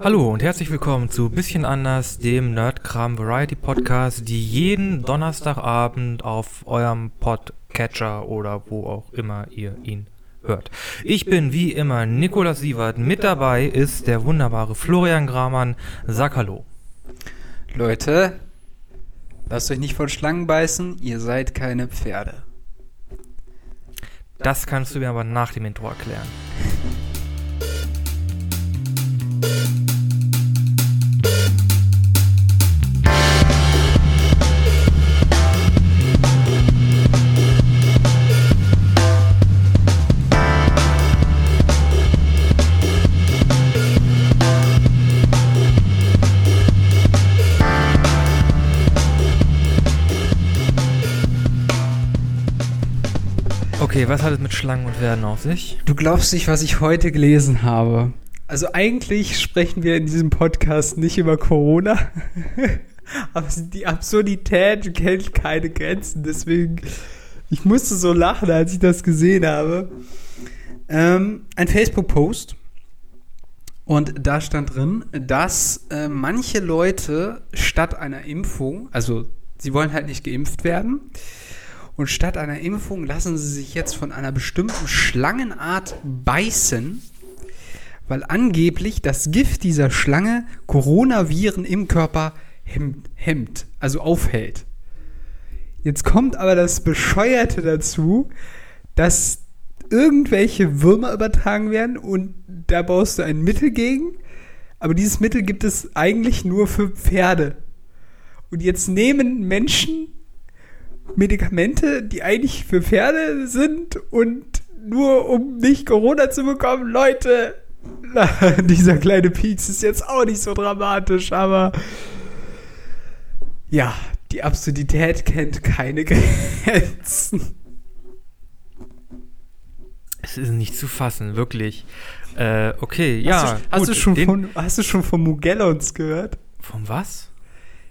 Hallo und herzlich willkommen zu Bisschen anders, dem Nerdkram Variety Podcast, die jeden Donnerstagabend auf eurem Podcatcher oder wo auch immer ihr ihn hört. Ich bin wie immer Nikolas Sievert. Mit dabei ist der wunderbare Florian Gramann. Sag Hallo. Leute, lasst euch nicht von Schlangen beißen, ihr seid keine Pferde. Das kannst du mir aber nach dem Intro erklären. Okay, was hat es mit Schlangen und Pferden auf sich? Du glaubst nicht, was ich heute gelesen habe. Also eigentlich sprechen wir in diesem Podcast nicht über Corona. Aber die Absurdität kennt keine Grenzen. Deswegen, ich musste so lachen, als ich das gesehen habe. Ähm, ein Facebook-Post. Und da stand drin, dass äh, manche Leute statt einer Impfung, also sie wollen halt nicht geimpft werden, und statt einer Impfung lassen sie sich jetzt von einer bestimmten Schlangenart beißen, weil angeblich das Gift dieser Schlange Coronaviren im Körper hemmt, also aufhält. Jetzt kommt aber das Bescheuerte dazu, dass irgendwelche Würmer übertragen werden und da baust du ein Mittel gegen, aber dieses Mittel gibt es eigentlich nur für Pferde. Und jetzt nehmen Menschen Medikamente, die eigentlich für Pferde sind und nur um nicht Corona zu bekommen, Leute, dieser kleine Pieks ist jetzt auch nicht so dramatisch, aber ja, die Absurdität kennt keine Grenzen. Es ist nicht zu fassen, wirklich. Äh, okay, ja. Hast du, hast gut, du schon den- von, hast du schon von Mugellons gehört? Von was?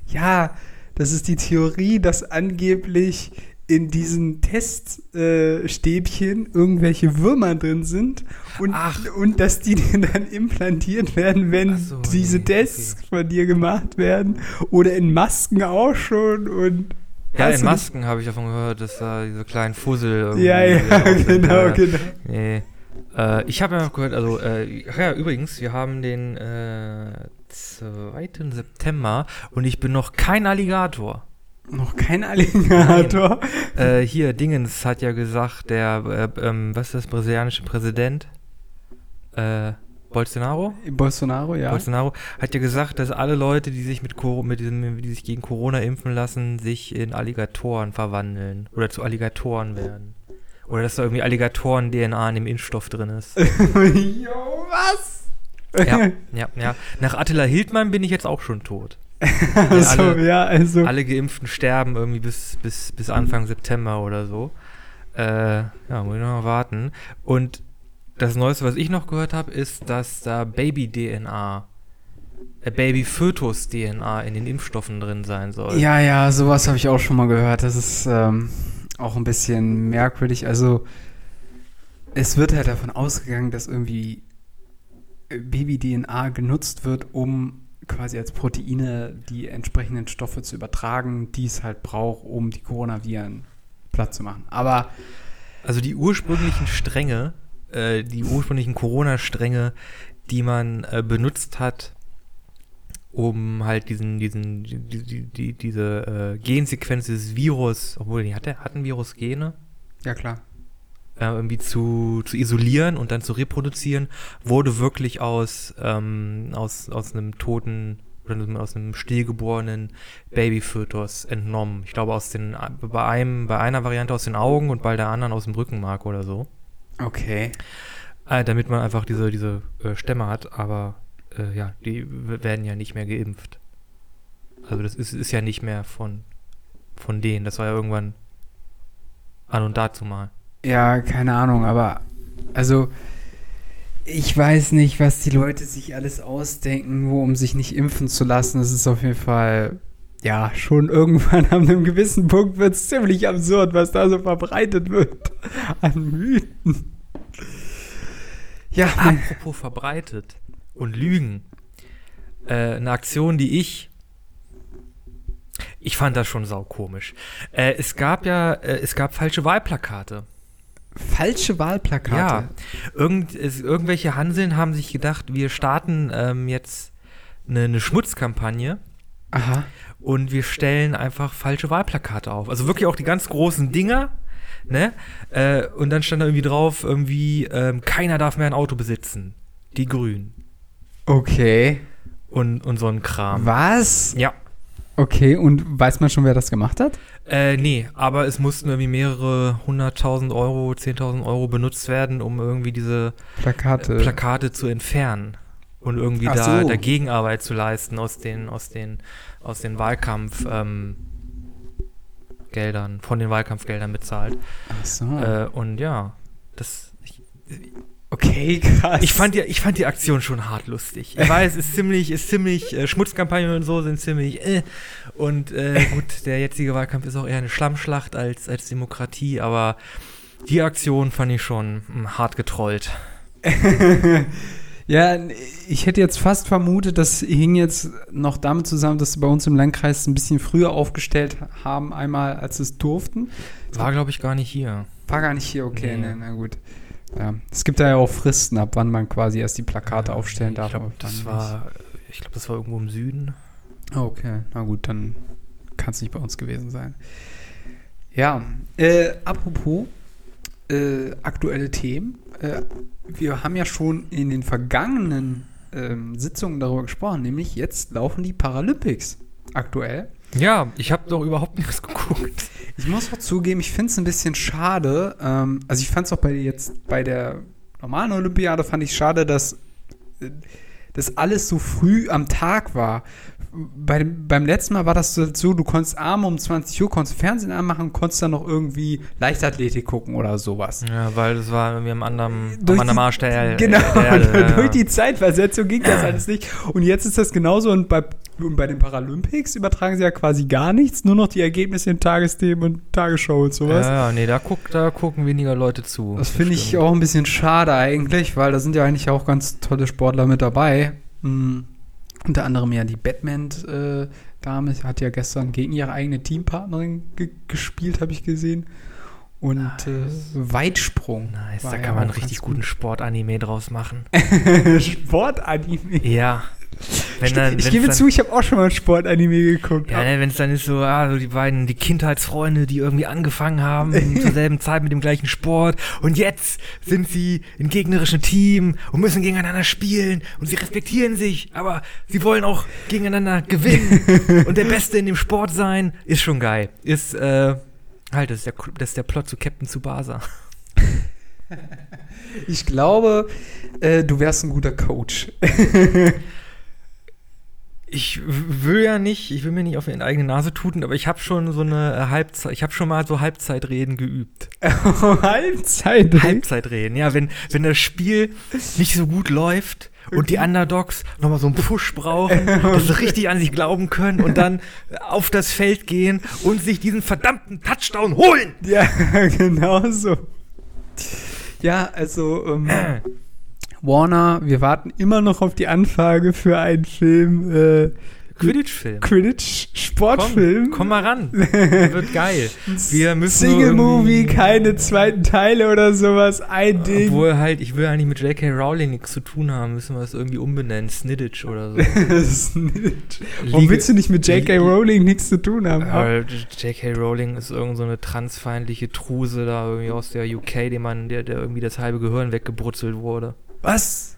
Ja, das ist die Theorie, dass angeblich in diesen Teststäbchen äh, irgendwelche Würmer drin sind und, Ach. und dass die dir dann implantiert werden, wenn so, diese nee, Tests okay. von dir gemacht werden. Oder in Masken auch schon und Ja, in Masken habe ich davon gehört, dass da diese kleinen Fussel irgendwie Ja, ja, drauf sind. genau, Ja, genau. Nee. Äh, ich habe ja noch gehört, also, äh, ja, übrigens, wir haben den äh, 2. September und ich bin noch kein Alligator. Noch kein Alligator. äh, hier, Dingens hat ja gesagt, der, äh, ähm, was ist das, brasilianische Präsident? Äh, Bolsonaro? Bolsonaro, ja. Bolsonaro hat ja gesagt, dass alle Leute, die sich mit, mit diesem, die sich gegen Corona impfen lassen, sich in Alligatoren verwandeln oder zu Alligatoren werden. Oder dass da irgendwie Alligatoren-DNA in dem Impfstoff drin ist. jo, was? Ja, ja, ja. Nach Attila Hildmann bin ich jetzt auch schon tot. also, alle- ja, also. Alle Geimpften sterben irgendwie bis, bis, bis Anfang September oder so. Äh, ja, muss ich noch mal warten. Und das Neueste, was ich noch gehört habe, ist, dass da Baby-DNA, äh, Baby-Fötus-DNA in den Impfstoffen drin sein soll. Ja, ja, sowas habe ich auch schon mal gehört. Das ist ähm, auch ein bisschen merkwürdig. Also, es wird halt davon ausgegangen, dass irgendwie Baby-DNA genutzt wird, um quasi als Proteine die entsprechenden Stoffe zu übertragen, die es halt braucht, um die Coronaviren platt zu machen. Aber Also die ursprünglichen Stränge, äh, die ursprünglichen Corona-Stränge, die man äh, benutzt hat, um halt diesen, diesen, die, die, die, diese äh, Gensequenz des Virus, obwohl die hatte, hat ein Virus Gene, ja klar. Äh, irgendwie zu, zu isolieren und dann zu reproduzieren, wurde wirklich aus, ähm, aus, aus einem toten oder aus einem stillgeborenen Babyfötus entnommen. Ich glaube aus den bei einem, bei einer Variante aus den Augen und bei der anderen aus dem Rückenmark oder so. Okay. Äh, damit man einfach diese, diese äh, Stämme hat, aber äh, ja, die werden ja nicht mehr geimpft. Also das ist, ist ja nicht mehr von, von denen. Das war ja irgendwann an und dazu mal. Ja, keine Ahnung, aber also ich weiß nicht, was die Leute sich alles ausdenken, nur um sich nicht impfen zu lassen. Das ist auf jeden Fall, ja, schon irgendwann an einem gewissen Punkt wird es ziemlich absurd, was da so verbreitet wird an Mythen. Ja, Apropos verbreitet und Lügen. äh, eine Aktion, die ich ich fand das schon saukomisch. Äh, es gab ja, äh, es gab falsche Wahlplakate. Falsche Wahlplakate? Ja. Irgend, es, irgendwelche Hanseln haben sich gedacht, wir starten ähm, jetzt eine, eine Schmutzkampagne. Aha. Und wir stellen einfach falsche Wahlplakate auf. Also wirklich auch die ganz großen Dinger, ne? Äh, und dann stand da irgendwie drauf, irgendwie, ähm, keiner darf mehr ein Auto besitzen. Die Grünen. Okay. Und, und so ein Kram. Was? Ja. Okay, und weiß man schon, wer das gemacht hat? Äh, nee, aber es mussten irgendwie mehrere hunderttausend Euro, zehntausend Euro benutzt werden, um irgendwie diese Plakate. äh, Plakate zu entfernen und irgendwie Ach da so. Dagegenarbeit zu leisten aus den, aus den, aus den Wahlkampf, ähm, Geldern, von den Wahlkampfgeldern bezahlt. Ach so. Äh, und ja, das. Ich, okay, krass. ich, fand die, ich fand die Aktion schon hart lustig. Ich weiß, ist ziemlich, ist ziemlich, äh, Schmutzkampagnen und so sind ziemlich, äh, und äh, gut, der jetzige Wahlkampf ist auch eher eine Schlammschlacht als, als Demokratie, aber die Aktion fand ich schon mh, hart getrollt. ja, ich hätte jetzt fast vermutet, das hing jetzt noch damit zusammen, dass sie bei uns im Landkreis ein bisschen früher aufgestellt haben, einmal als es durften. War, glaube ich, gar nicht hier. War gar nicht hier, okay, Nee. ne, na gut. Ja. Es gibt da ja auch Fristen, ab wann man quasi erst die Plakate aufstellen darf. Ich glaube, das war, ich glaube, das war irgendwo im Süden. nicht. Okay, na gut, dann kann es nicht bei uns gewesen sein. Ja, äh, apropos äh, aktuelle Themen. Äh, wir haben ja schon in den vergangenen ähm, Sitzungen darüber gesprochen, nämlich jetzt laufen die Paralympics aktuell. Ja, ich habe doch überhaupt nichts geguckt. Ich muss auch zugeben, ich finde es ein bisschen schade. Ähm, also ich fand es auch bei jetzt bei der normalen Olympiade fand ich schade, dass äh, das alles so früh am Tag war. Bei, beim letzten Mal war das so, du konntest abends um 20 Uhr konntest Fernsehen anmachen konntest dann noch irgendwie Leichtathletik gucken oder sowas. Ja, weil das war irgendwie am anderen, Durch am anderen Arsch der, Genau, der Erde. ja. durch die Zeitversetzung ging das alles nicht. Und jetzt ist das genauso und bei, und bei den Paralympics übertragen sie ja quasi gar nichts, nur noch die Ergebnisse in Tagesthemen und Tagesschau und sowas. Ja, nee, da, guck, da gucken weniger Leute zu. Das finde ich auch ein bisschen schade eigentlich, weil da sind ja eigentlich auch ganz tolle Sportler mit dabei. Mhm. Unter anderem ja die Batman-Dame hat ja gestern gegen ihre eigene Teampartnerin ge gespielt, habe ich gesehen. Und äh, Weitsprung. Nice, da ja kann man auch einen richtig guten Sportanime draus machen. Sportanime. ja. Wenn dann, ich gebe dann, zu, ich habe auch schon mal ein Sportanime geguckt. Ja, ne, wenn es dann ist so, ah, so die beiden, die Kindheitsfreunde, die irgendwie angefangen haben zur selben Zeit mit dem gleichen Sport und jetzt sind sie im gegnerischen Team und müssen gegeneinander spielen und sie respektieren sich, aber sie wollen auch gegeneinander gewinnen und der Beste in dem Sport sein, ist schon geil. Ist, äh, halt, das ist der, das ist der Plot zu Captain Tsubasa. Ich glaube, äh, du wärst ein guter Coach. Ich will ja nicht, ich will mir nicht auf die eigene Nase tuten, aber ich habe schon so eine Halbzeit, ich habe schon mal so Halbzeitreden geübt. Halbzeit. Halbzeitreden, ja, wenn, wenn das Spiel nicht so gut läuft und die Underdogs nochmal so einen Push brauchen, dass sie richtig an sich glauben können und dann auf das Feld gehen und sich diesen verdammten Touchdown holen. Ja, genau so. Ja, also ähm, Warner, wir warten immer noch auf die Anfrage für einen Film, äh, Quidditch-Film. Quidditch Komm, komm mal ran. Wird geil. Wir müssen nur Single Movie, irgendwie- keine zweiten Teile oder sowas, ein Ding. Obwohl halt, ich will eigentlich mit J.K. Rowling nichts zu tun haben, müssen wir das irgendwie umbenennen. Snidditch oder so. Nicht. Warum willst du nicht mit J.K. Li- Rowling nichts zu tun haben? Weil J.K. Rowling ist irgend so eine transfeindliche Truse da irgendwie aus der UK, dem man, der, der irgendwie das halbe Gehirn weggebrutzelt wurde. Was?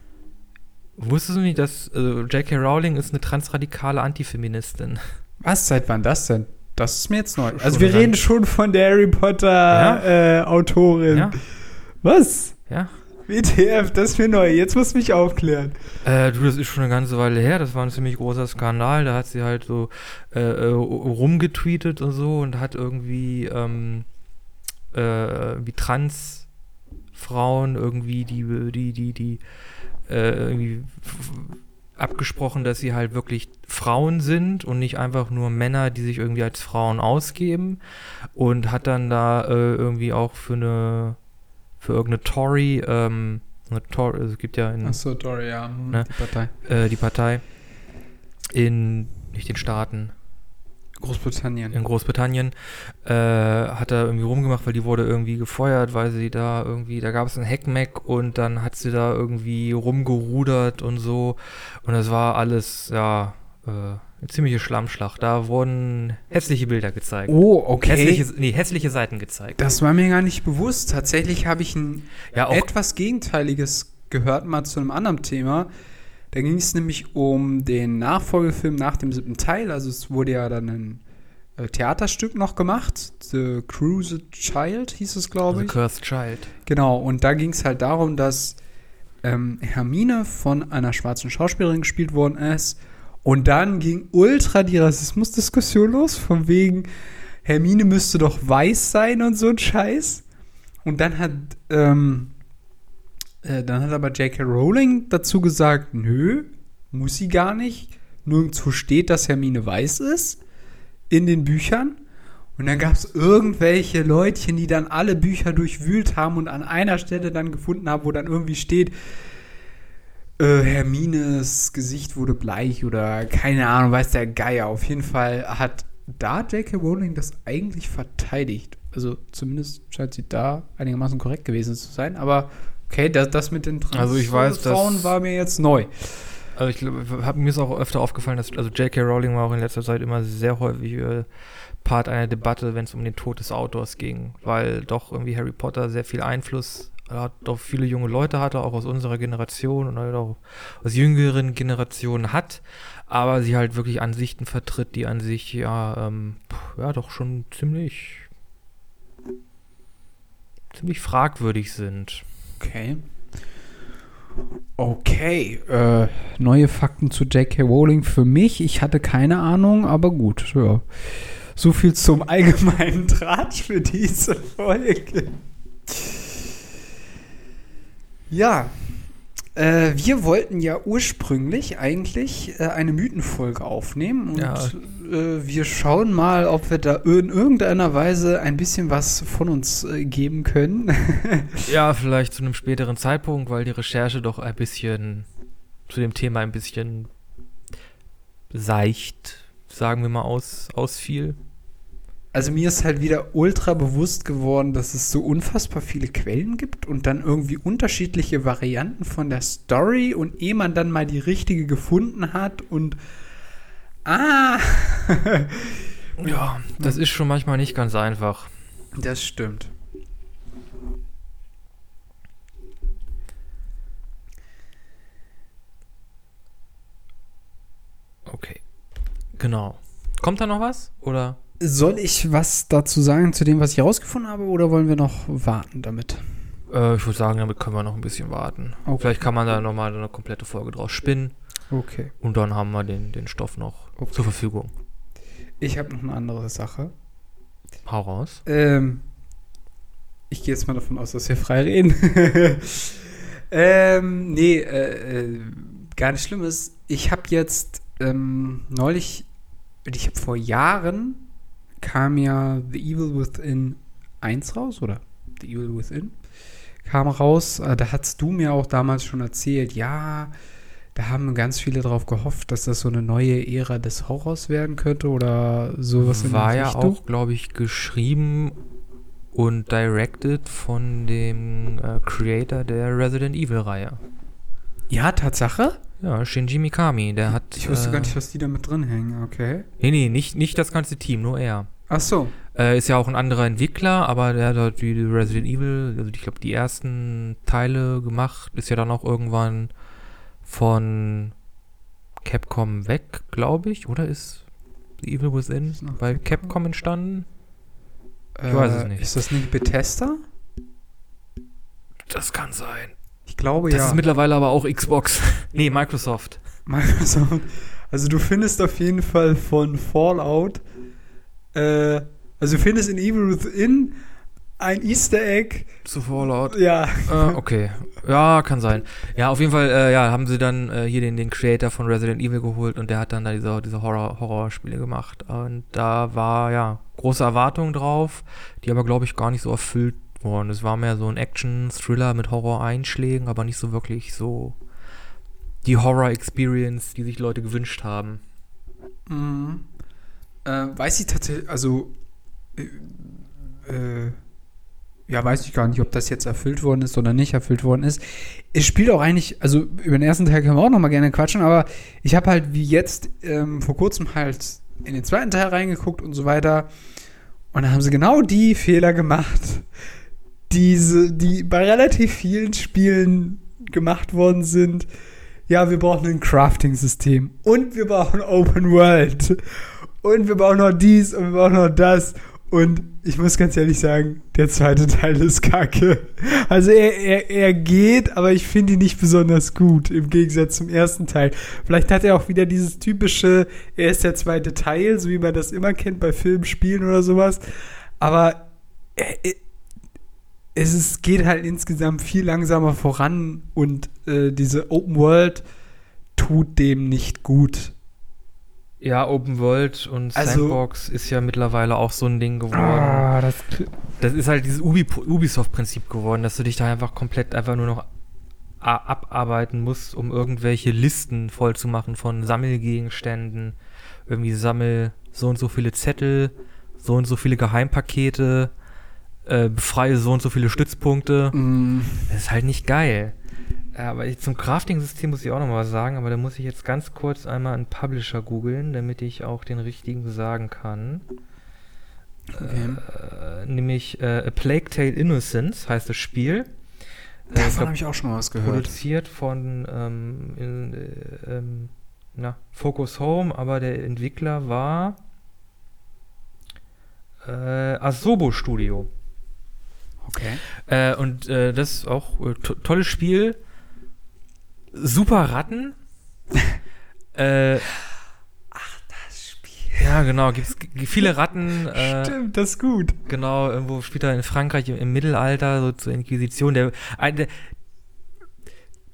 Wusstest du nicht, dass also J.K. Rowling ist eine transradikale Antifeministin? Was? Seit wann das denn? Das ist mir jetzt neu. Schon Also wir reden schon von der Harry Potter Ja? äh, Autorin. Ja, Was? ja. WTF, das ist mir neu. Jetzt musst du mich aufklären. Äh, du, das ist schon eine ganze Weile her. Das war ein ziemlich großer Skandal. Da hat sie halt so äh, äh, rumgetweetet und so und hat irgendwie ähm, äh, wie Transfrauen irgendwie die die die die äh, irgendwie abgesprochen, dass sie halt wirklich Frauen sind und nicht einfach nur Männer, die sich irgendwie als Frauen ausgeben und hat dann da äh, irgendwie auch für eine für irgendeine Tory ähm, eine Tory, also es gibt ja in Achso, Dory, ja. Ne? Die Partei. äh, die Partei, in, nicht den Staaten, Großbritannien. in Großbritannien, äh, hat er irgendwie rumgemacht, weil die wurde irgendwie gefeuert, weil sie da irgendwie, da gab es einen Heckmeck und dann hat sie da irgendwie rumgerudert und so. Und das war alles, ja, äh, eine ziemliche Schlammschlacht. Da wurden hässliche Bilder gezeigt. Oh, okay. Hässliche, nee, hässliche Seiten gezeigt. das war mir gar nicht bewusst. Tatsächlich habe ich ein Ja, etwas Gegenteiliges gehört, mal zu einem anderen Thema. Da ging es nämlich um den Nachfolgefilm nach dem siebten Teil. Also es wurde ja dann ein äh, Theaterstück noch gemacht. The Cruised Child hieß es, glaube The ich. Cursed Child. Genau, und da ging es halt darum, dass ähm, Hermine von einer schwarzen Schauspielerin gespielt worden ist. Und dann ging ultra die Rassismusdiskussion los, von wegen, Hermine müsste doch weiß sein und so ein Scheiß. Und dann hat, ähm, äh, dann hat aber J.K. Rowling dazu gesagt, nö, muss sie gar nicht. Nirgendwo steht, dass Hermine weiß ist in den Büchern. Und dann gab es irgendwelche Leutchen, die dann alle Bücher durchwühlt haben und an einer Stelle dann gefunden haben, wo dann irgendwie steht, äh, Hermines Gesicht wurde bleich oder keine Ahnung, weiß der Geier. Auf jeden Fall hat da J.K. Rowling das eigentlich verteidigt. Also zumindest scheint sie da einigermaßen korrekt gewesen zu sein. Aber okay, das, das mit den Trans Also ich weiß, dass- Frauen war mir jetzt neu. Also ich glaube, hab, mir ist auch öfter aufgefallen, dass also J.K. Rowling war auch in letzter Zeit immer sehr häufig äh, Part einer Debatte, wenn es um den Tod des Autors ging, weil doch irgendwie Harry Potter sehr viel Einfluss hat, auf viele junge Leute hatte, auch aus unserer Generation und halt auch aus jüngeren Generationen hat, aber sie halt wirklich Ansichten vertritt, die an sich ja, ähm, ja doch schon ziemlich ziemlich fragwürdig sind. Okay. Okay, äh, neue Fakten zu J.K. Rowling für mich. Ich hatte keine Ahnung, aber gut, ja. So viel zum allgemeinen Tratsch für diese Folge. Ja, äh, wir wollten ja ursprünglich eigentlich äh, eine Mythenfolge aufnehmen und Ja. äh, wir schauen mal, ob wir da in irgendeiner Weise ein bisschen was von uns äh, geben können. Ja, vielleicht zu einem späteren Zeitpunkt, weil die Recherche doch ein bisschen zu dem Thema ein bisschen seicht, sagen wir mal, aus, ausfiel. Also mir ist halt wieder ultra bewusst geworden, dass es so unfassbar viele Quellen gibt und dann irgendwie unterschiedliche Varianten von der Story und ehe man dann mal die richtige gefunden hat und ah, Ja, das ist schon manchmal nicht ganz einfach. das stimmt. Okay. Genau. Kommt da noch was? Oder? Soll ich was dazu sagen zu dem, was ich herausgefunden habe, oder wollen wir noch warten damit? Äh, ich würde sagen, damit können wir noch ein bisschen warten. Okay. Vielleicht kann man da nochmal eine komplette Folge draus spinnen Okay. und dann haben wir den, den Stoff noch Okay. zur Verfügung. Ich habe noch eine andere Sache. Hau raus. Ähm, ich gehe jetzt mal davon aus, dass wir frei reden. ähm, nee, äh, äh, gar nicht Schlimmes. Ich habe jetzt ähm, neulich, ich habe vor Jahren, kam ja The Evil Within 1 raus, oder? The Evil Within kam raus. Äh, da hast du mir auch damals schon erzählt, ja, da haben ganz viele darauf gehofft, dass das so eine neue Ära des Horrors werden könnte oder sowas in War ja auch, glaube ich, geschrieben und directed von dem äh, Creator der Resident Evil-Reihe. Ja, Tatsache? Ja, Shinji Mikami, der hat. Ich wusste äh, gar nicht, dass die da mit drin hängen, okay. Nee, nee, nicht, nicht das ganze Team, nur er. Ach so. Äh, ist ja auch ein anderer Entwickler, aber der hat halt die Resident Evil, also ich glaube, die ersten Teile gemacht, ist ja dann auch irgendwann von Capcom weg, glaube ich, oder ist The Evil Within bei Capcom? Capcom entstanden? Ich weiß es nicht. Ist das nicht Bethesda? Das kann sein. Ich glaube Das ja. ist mittlerweile aber auch Xbox. nee, Microsoft. Microsoft. Also du findest auf jeden Fall von Fallout, äh, also du findest in Evil Within ein Easter Egg. Zu Fallout. Ja. Äh, okay. Ja, kann sein. Ja, auf jeden Fall, äh, ja, haben sie dann äh, hier den, den Creator von Resident Evil geholt und der hat dann da diese, diese Horror, Horrorspiele gemacht. Und da war, ja, große Erwartungen drauf, die aber, glaube ich, gar nicht so erfüllt wurden. Es war mehr so ein Action-Thriller mit Horror-Einschlägen, aber nicht so wirklich so die Horror-Experience, die sich Leute gewünscht haben. Mhm. Äh, weiß ich tatsächlich, also äh, äh, ja, weiß ich gar nicht, ob das jetzt erfüllt worden ist oder nicht erfüllt worden ist. Es spielt auch eigentlich, also über den ersten Teil können wir auch noch mal gerne quatschen, aber ich habe halt wie jetzt ähm, vor kurzem halt in den zweiten Teil reingeguckt und so weiter. Und dann haben sie genau die Fehler gemacht, diese, die bei relativ vielen Spielen gemacht worden sind. Ja, wir brauchen ein Crafting-System und wir brauchen Open World und wir brauchen noch dies und wir brauchen noch das. Und ich muss ganz ehrlich sagen, der zweite Teil ist kacke. Also er, er, er geht, aber ich finde ihn nicht besonders gut im Gegensatz zum ersten Teil. Vielleicht hat er auch wieder dieses typische, er ist der zweite Teil, so wie man das immer kennt bei Filmen, Spielen oder sowas. Aber er, es ist, geht halt insgesamt viel langsamer voran und äh, diese Open World tut dem nicht gut. Ja, Open World und Also- Sandbox ist ja mittlerweile auch so ein Ding geworden. Ah, das, Das ist halt dieses Ubi Ubisoft-Prinzip geworden, dass du dich da einfach komplett einfach nur noch abarbeiten musst, um irgendwelche Listen voll zu machen von Sammelgegenständen. Irgendwie sammel so und so viele Zettel, so und so viele Geheimpakete, äh, befreie so und so viele Stützpunkte. mm, Das ist halt nicht geil. Äh, Aber ich- zum Crafting-System muss ich auch noch mal was sagen, aber da muss ich jetzt ganz kurz einmal einen Publisher googeln, damit ich auch den richtigen sagen kann. okay. Äh, nämlich äh, A Plague Tale Innocence heißt das Spiel. Äh, Davon habe ich auch schon mal was gehört. produziert von ähm, in, äh, ähm, na, Focus Home, aber der Entwickler war äh, Asobo Studio. Okay. Äh, und äh, das ist auch äh, to tolles Spiel. Super Ratten. äh, Das Spiel. ja, genau, gibt's viele Ratten. Äh, Stimmt, das ist gut. Genau, irgendwo spielt er in Frankreich im, im Mittelalter, so zur Inquisition. Der, der,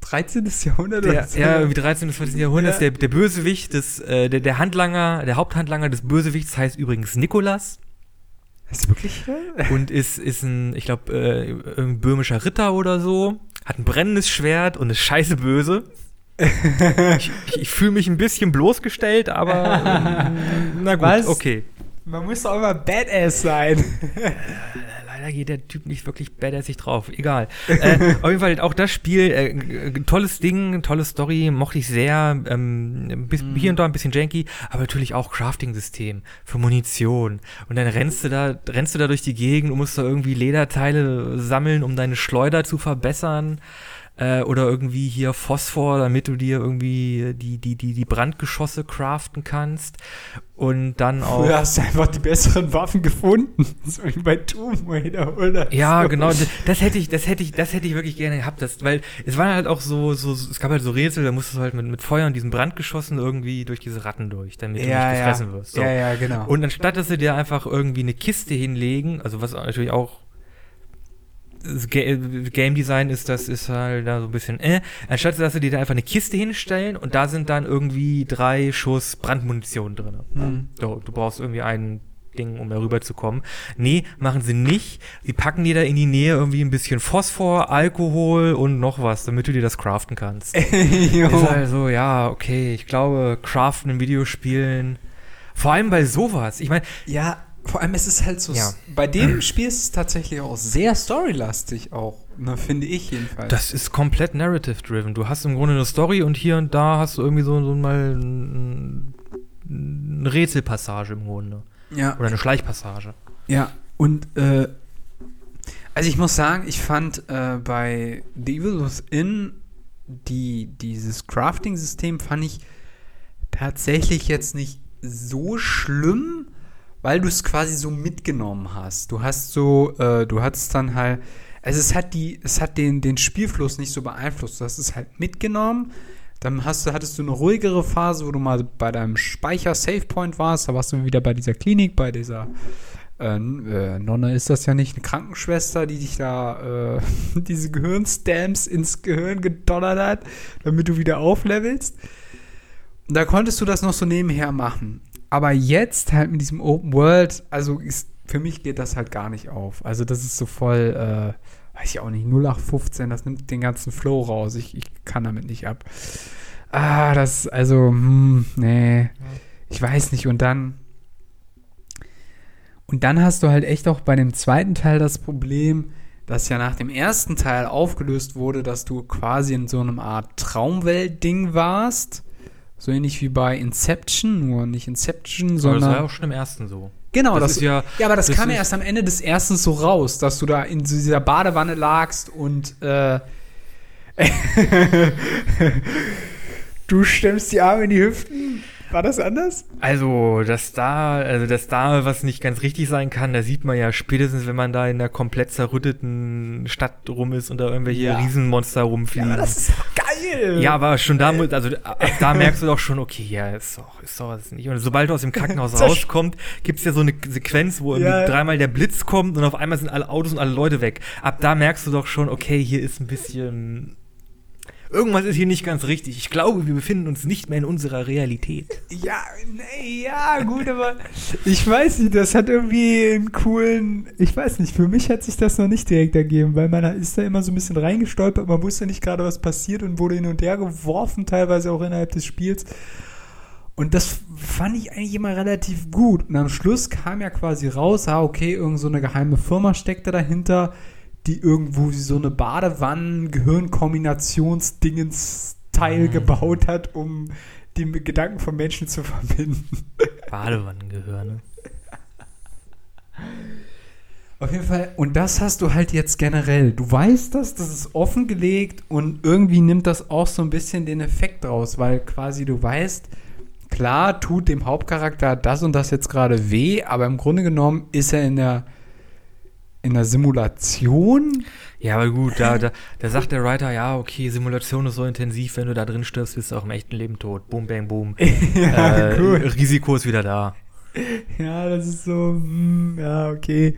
13. Jahrhundert der oder so. ja, irgendwie 13. bis 14. Jahrhunderts, Ja. der, der Bösewicht, des, äh, der, der Handlanger, der Haupthandlanger des Bösewichts heißt übrigens Nikolas Ist wirklich? und ist, ist ein, ich glaube, äh, irgendein böhmischer Ritter oder so, hat ein brennendes Schwert und ist scheiße böse. ich ich, ich fühle mich ein bisschen bloßgestellt, aber ähm, na gut, Was? okay. Man muss doch immer Badass sein. Leider geht der Typ nicht wirklich badassig drauf. Egal. äh, auf jeden Fall auch das Spiel, äh, tolles Ding, tolle Story, mochte ich sehr. Ähm, bisschen- Mhm. Hier und da ein bisschen janky, aber natürlich auch Crafting-System für Munition. Und dann rennst du da, rennst du da durch die Gegend und musst da irgendwie Lederteile sammeln, um deine Schleuder zu verbessern. Äh, oder irgendwie hier Phosphor, damit du dir irgendwie die, die, die, die Brandgeschosse craften kannst. Und dann auch. Früher hast du einfach die besseren Waffen gefunden. So wie bei Tomb Raider, oder? Ja, so. genau. Das, hätte ich, das hätte ich, das hätte ich wirklich gerne gehabt, das, weil es waren halt auch so, so, es gab halt so Rätsel, da musstest du halt mit, mit Feuer und diesen Brandgeschossen irgendwie durch diese Ratten durch, damit du ja, nicht ja. gefressen wirst. So. Ja, ja, genau. Und anstatt dass sie dir einfach irgendwie eine Kiste hinlegen, also was natürlich auch Game Design ist, das ist halt da so ein bisschen, äh, anstatt dass sie dir da einfach eine Kiste hinstellen und da sind dann irgendwie drei Schuss Brandmunition drin. Hm. So, du brauchst irgendwie ein Ding, um da rüber zu kommen. Nee, machen sie nicht. Sie packen dir da in die Nähe irgendwie ein bisschen Phosphor, Alkohol und noch was, damit du dir das craften kannst. Ist halt so, ja, okay, ich glaube, craften in Videospielen, vor allem bei sowas. Ich meine, Ja, vor allem ist es halt so, Ja. bei dem Spiel ist es tatsächlich auch sehr storylastig auch, ne, finde ich jedenfalls. das ist komplett narrative-driven. Du hast im Grunde eine Story und hier und da hast du irgendwie so, so mal ein- eine Rätselpassage im Grunde. ja, Oder eine Schleichpassage. ja, und äh, also ich muss sagen, ich fand äh, bei The Evil Within die, dieses Crafting-System fand ich tatsächlich jetzt nicht so schlimm, weil du es quasi so mitgenommen hast. Du hast so, äh, du hattest dann halt, also es hat die, es hat den, den Spielfluss nicht so beeinflusst. Du hast es halt mitgenommen. Dann hast du, hattest du eine ruhigere Phase, wo du mal bei deinem Speicher-Savepoint warst. Da warst du wieder bei dieser Klinik, bei dieser äh, äh, Nonne ist das ja nicht, eine Krankenschwester, die dich da äh, diese Gehirnstamps ins Gehirn gedonnert hat, damit du wieder auflevelst. Da konntest du das noch so nebenher machen. Aber jetzt halt mit diesem Open World, also ist, für mich geht das halt gar nicht auf. Also das ist so voll, äh, weiß ich auch nicht, 0815, das nimmt den ganzen Flow raus. Ich, ich kann damit nicht ab. Ah, das, also, hm, nee. ich weiß nicht, und dann. Und dann hast du halt echt auch bei dem zweiten Teil das Problem, dass ja nach dem ersten Teil aufgelöst wurde, dass du quasi in so einem Art Traumwelt-Ding warst. So ähnlich wie bei Inception, nur nicht Inception, Aber sondern. das war ja auch schon im ersten so. genau, das das, ist ja- ja, aber das, das kam ja erst am Ende des ersten so raus, dass du da in dieser Badewanne lagst und äh, du stemmst die Arme in die Hüften. War das anders? Also, dass da, also dass da was nicht ganz richtig sein kann, da sieht man ja spätestens, wenn man da in der komplett zerrütteten Stadt rum ist und da irgendwelche Ja. Riesenmonster Ja, rumfliegen. aber das ist geil. Ja, aber schon da, also ab da merkst du doch schon, okay, ja, ist doch, ist doch was nicht. Und sobald du aus dem Krankenhaus rauskommst, gibt es ja so eine Sequenz, wo irgendwie Ja. dreimal der Blitz kommt und auf einmal sind alle Autos und alle Leute weg. Ab da merkst du doch schon, okay, hier ist ein bisschen. Irgendwas ist hier nicht ganz richtig. Ich glaube, wir befinden uns nicht mehr in unserer Realität. Ja, nee, ja, gut, aber ich weiß nicht, das hat irgendwie einen coolen, ich weiß nicht, für mich hat sich das noch nicht direkt ergeben, weil man ist da immer so ein bisschen reingestolpert, man wusste nicht gerade, was passiert und wurde hin und her geworfen, teilweise auch innerhalb des Spiels. Und das fand ich eigentlich immer relativ gut. Und am Schluss kam ja quasi raus, ah, okay, irgend so eine geheime Firma steckte dahinter, die irgendwo so eine Badewannen-Gehirnkombinations-Dingens-Teil Mhm. gebaut hat, um die Gedanken von Menschen zu verbinden. Badewannengehör, ne? Auf jeden Fall, und das hast du halt jetzt generell. Du weißt das, das ist offengelegt und irgendwie nimmt das auch so ein bisschen den Effekt raus, weil quasi du weißt, klar tut dem Hauptcharakter das und das jetzt gerade weh, aber im Grunde genommen ist er in der in der Simulation. Ja, aber gut, da, da, da sagt der Writer, ja, okay, Simulation ist so intensiv, wenn du da drin stirbst, bist du auch im echten Leben tot. Boom, bang, boom. ja, äh, cool. Risiko ist wieder da. Ja, das ist so, hm, ja, okay.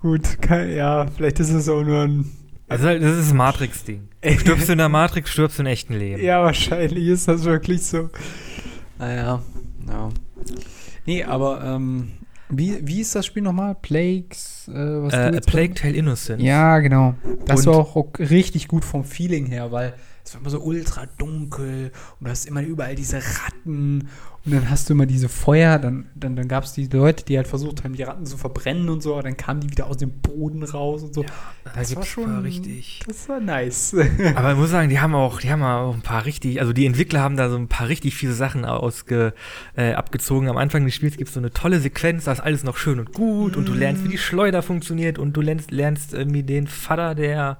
Gut, kein, ja, vielleicht ist es auch nur ein. Also das ist ein Matrix-Ding. Stirbst du in der Matrix, stirbst du im echten Leben. Ja, wahrscheinlich ist das wirklich so. Naja, ja. Nee, aber, ähm, wie, wie ist das Spiel nochmal? Plagues? Äh, was Äh, Plague Tale Innocence. Ja, genau. Das Und- war auch, auch richtig gut vom Feeling her, weil es war immer so ultra dunkel und du hast immer überall diese Ratten und dann hast du immer diese Feuer, dann, dann, dann gab es die Leute, die halt versucht haben, die Ratten zu verbrennen und so, aber dann kamen die wieder aus dem Boden raus und so. das war schon richtig. Das war nice. Aber ich muss sagen, die haben auch, die haben auch ein paar richtig, also die Entwickler haben da so ein paar richtig fiese Sachen ausge, äh, abgezogen. Am Anfang des Spiels gibt es so eine tolle Sequenz, da ist alles noch schön und gut und du lernst, wie die Schleuder funktioniert und du lernst, lernst irgendwie den Vater, der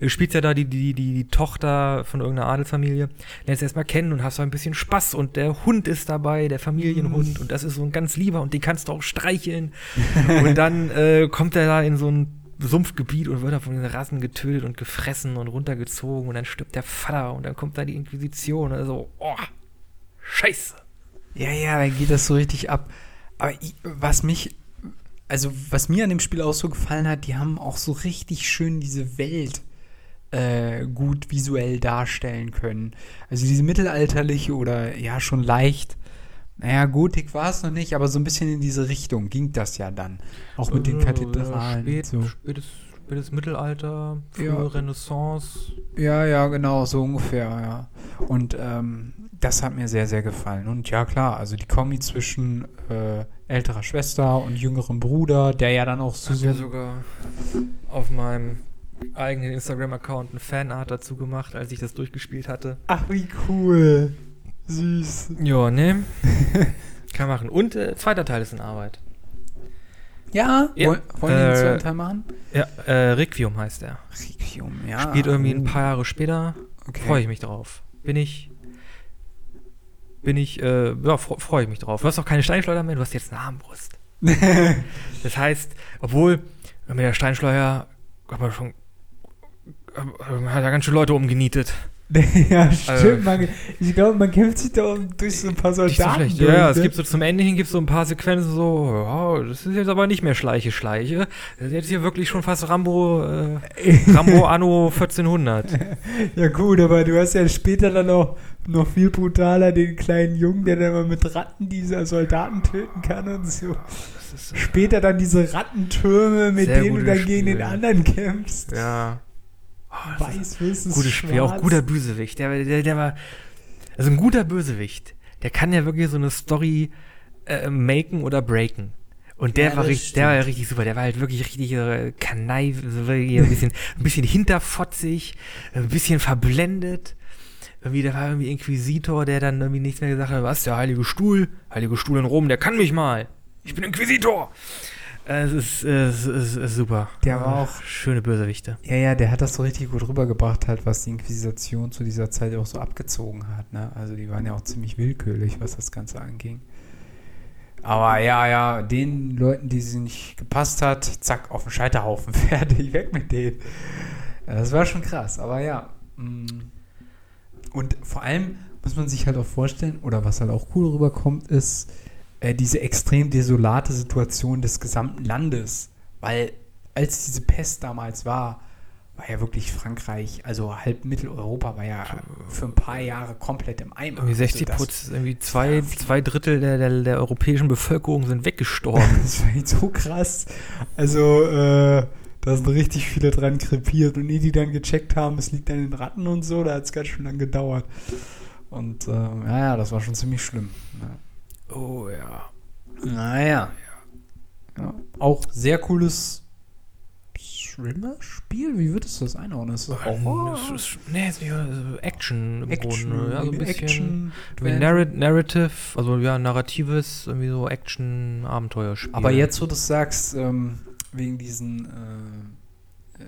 äh, spielt ja da die, die, die, die Tochter von irgendeiner Adelsfamilie, lernst erstmal kennen und hast so ein bisschen Spaß und der Hund ist dabei, der Familienhund und das ist so ein ganz lieber und den kannst du auch streicheln und dann äh, kommt er da in so ein Sumpfgebiet und wird da von den Rassen getötet und gefressen und runtergezogen und dann stirbt der Vater und dann kommt da die Inquisition und so, oh, scheiße. Ja, ja, dann geht das so richtig ab. Aber ich, was mich, also was mir an dem Spiel auch so gefallen hat, die haben auch so richtig schön diese Welt äh, gut visuell darstellen können. Also diese mittelalterliche oder ja schon leicht, naja, Gotik war es noch nicht, aber so ein bisschen in diese Richtung ging das ja dann. Auch mit den Kathedralen. Spät, so. spätes, spätes Mittelalter, frühe Ja. Renaissance. Ja, ja, genau, so ungefähr, ja. Und ähm, das hat mir sehr, sehr gefallen. Und ja, klar, also die Kombi zwischen äh, älterer Schwester und jüngerem Bruder, der ja dann auch so. Ich habe ja sogar auf meinem eigenen Instagram-Account eine Fanart dazu gemacht, als ich das durchgespielt hatte. Ach, wie cool. Süß. Ja, ne? Kann machen. Und äh, zweiter Teil ist in Arbeit. Ja, Ja, Woll, wollen wir den äh, zweiten Teil machen? Ja, äh, Requiem heißt er. Requiem, ja. Spielt irgendwie ein paar Jahre später. Okay. Freue ich mich drauf. Bin ich. Bin ich, äh, ja, fre- freue ich mich drauf. Du hast auch keine Steinschleuder mehr, du hast jetzt eine Armbrust. Das heißt, obwohl mit der Steinschleuder hat man schon. Hat ja ganz schön Leute umgenietet. ja, stimmt. Also- ich glaube, man kämpft sich da durch so ein paar so Soldaten. schlecht. durch, Ja, ja, es ne? gibt so zum Ende hin gibt so ein paar Sequenzen so, ja, das ist jetzt aber nicht mehr Schleiche, Schleiche. Das ist jetzt hier wirklich schon fast Rambo, äh, Rambo Anno 1400. Ja gut, aber du hast ja später dann noch, noch viel brutaler den kleinen Jungen, der dann mal mit Ratten diese Soldaten töten kann und so. Ist, äh, Später dann diese Rattentürme, mit denen du dann gegen den Spiel. anderen kämpfst. ja. Oh, Weiß versus Gutes Spiel, auch guter Bösewicht. Der, der, der war. Also ein guter Bösewicht. der kann ja wirklich so eine Story äh, maken oder breaken. Und der Ja, war richtig, der war stimmt. richtig super. Der war halt wirklich richtig äh, Kneif, so wirklich ein bisschen, ein bisschen hinterfotzig, ein bisschen verblendet. Irgendwie, da war irgendwie Inquisitor, der dann irgendwie nichts mehr gesagt hat. Was, der heilige Stuhl? Heilige Stuhl in Rom, der kann mich mal. Ich bin Inquisitor. Es ist, es ist, es ist super. Der war auch- Schöne Bösewichte. Ja, ja, der hat das so richtig gut rübergebracht, halt, was die Inquisition zu dieser Zeit auch so abgezogen hat. Ne? Also die waren ja auch ziemlich willkürlich, was das Ganze anging. Aber ja, ja, den Leuten, die sie nicht gepasst hat, zack, auf den Scheiterhaufen, fertig, weg mit denen. Das war schon krass, aber ja. mm. Und vor allem muss man sich halt auch vorstellen, oder was halt auch cool rüberkommt, ist äh, diese extrem desolate Situation des gesamten Landes. Weil als diese Pest damals war, war ja wirklich Frankreich, also halb Mitteleuropa war ja für ein paar Jahre komplett im Eimer. Irgendwie 60 Also Prozent, irgendwie zwei, zwei Drittel der, der, der europäischen Bevölkerung sind weggestorben. Das war so krass. Also, äh, da sind richtig viele dran krepiert und die, die dann gecheckt haben, es liegt an den Ratten und so, da hat es ganz schön lang gedauert. Und äh, ja, ja, das war schon ziemlich schlimm. Ja. Oh ja. Naja. Ja. Auch sehr cooles Thriller-Spiel? Wie würdest du das einordnen? Ist das Horror? Das ist, nee, es ist Action im Action, Grunde. Ja, so ein bisschen. Action, Narr Narrative, also ja, narratives, irgendwie so Action-Abenteuerspiel. Aber jetzt, wo du es sagst, ähm, wegen diesen äh, äh,